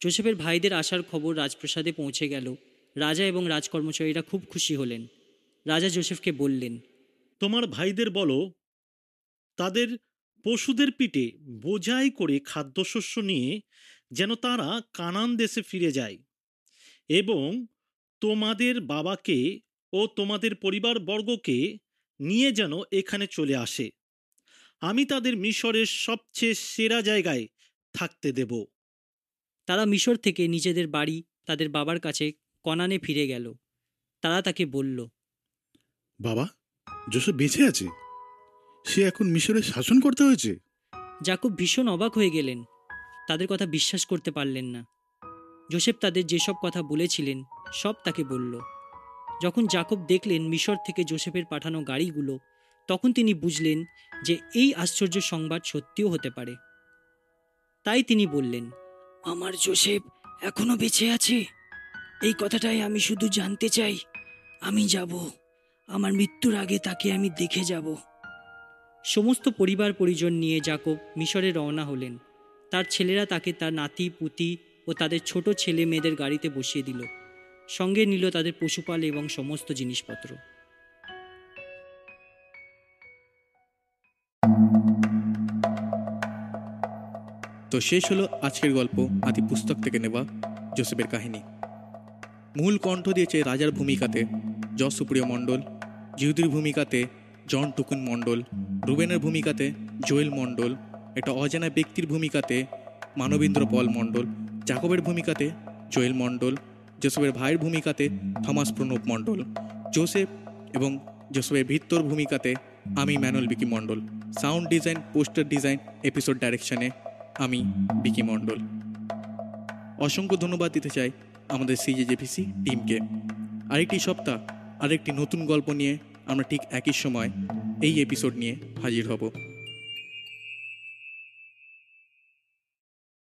জোসেফের ভাইদের আসার খবর রাজপ্রাসাদে পৌঁছে গেল। রাজা এবং রাজকর্মচারীরা খুব খুশি হলেন। রাজা জোসেফকে বললেন তোমার ভাইদের বলো তাদের পশুদের পিঠে বোঝাই করে খাদ্যশস্য নিয়ে যেন তারা কানান দেশে ফিরে যায় এবং তোমাদের বাবাকে ও তোমাদের পরিবারবর্গকে নিয়ে যেন এখানে চলে আসে। আমি তাদের মিশরের সবচেয়ে সেরা জায়গায় থাকতে দেব। তারা মিশর থেকে নিজেদের বাড়ি তাদের বাবার কাছে কনানে ফিরে গেল। তারা তাকে বলল বাবা জোসেফ বেঁচে আছে? সে এখন মিশরে শাসন করতে হয়েছে? জাকুব ভীষণ অবাক হয়ে গেলেন। তাদের কথা বিশ্বাস করতে পারলেন না। জোসেফ তাদের যেসব কথা বলেছিলেন সব তাকে বলল। যখন জাকব দেখলেন মিশর থেকে জোসেফের পাঠানো গাড়িগুলো তখন তিনি বুঝলেন যে এই আশ্চর্য সংবাদ সত্যিও হতে পারে। তাই তিনি বললেন আমার জোসেফ এখনও বেঁচে আছে। এই কথাটাই আমি শুধু জানতে চাই। আমি যাব। আমার মৃত্যুর আগে তাকে আমি দেখে যাব। সমস্ত পরিবার পরিজন নিয়ে জাকব মিশরে রওনা হলেন। তার ছেলেরা তাকে তার নাতি, পুতি ও তাদের ছোট ছেলে মেয়েদের গাড়িতে বসিয়ে দিল। সঙ্গে নিল তাদের পশুপাল এবং সমস্ত জিনিসপত্র। তো শেষ হলো আজকের গল্প। আদি পুস্তক থেকে নেওয়া জোসেফের কাহিনী। মূল কণ্ঠ দিয়েছে রাজার ভূমিকাতে যশ সুপ্রিয় মণ্ডল। জিহুদির ভূমিকাতে জন টুকুন মণ্ডল, রুবেনের ভূমিকাতে জোয়েল মণ্ডল, একটা অজানা ব্যক্তির ভূমিকাতে মানবেন্দ্র পল মণ্ডল, জাকবের ভূমিকাতে জোয়েল মণ্ডল, জোসেফের ভাইয়ের ভূমিকাতে থমাস প্রণব মণ্ডল, জোসেফ এবং জোসেফের ভিত্তর ভূমিকাতে আমি Manuel Vicky Mondal. Sound design, poster design, episode ডাইরেকশনে আমি বিকি মণ্ডল। অসংখ্য ধন্যবাদ দিতে চাই আমাদের সিজেজেপিসি টিমকে। আরেকটি সপ্তাহ, আরেকটি নতুন গল্প নিয়ে আমরা ঠিক একই সময় এই এপিসোড নিয়ে হাজির হব।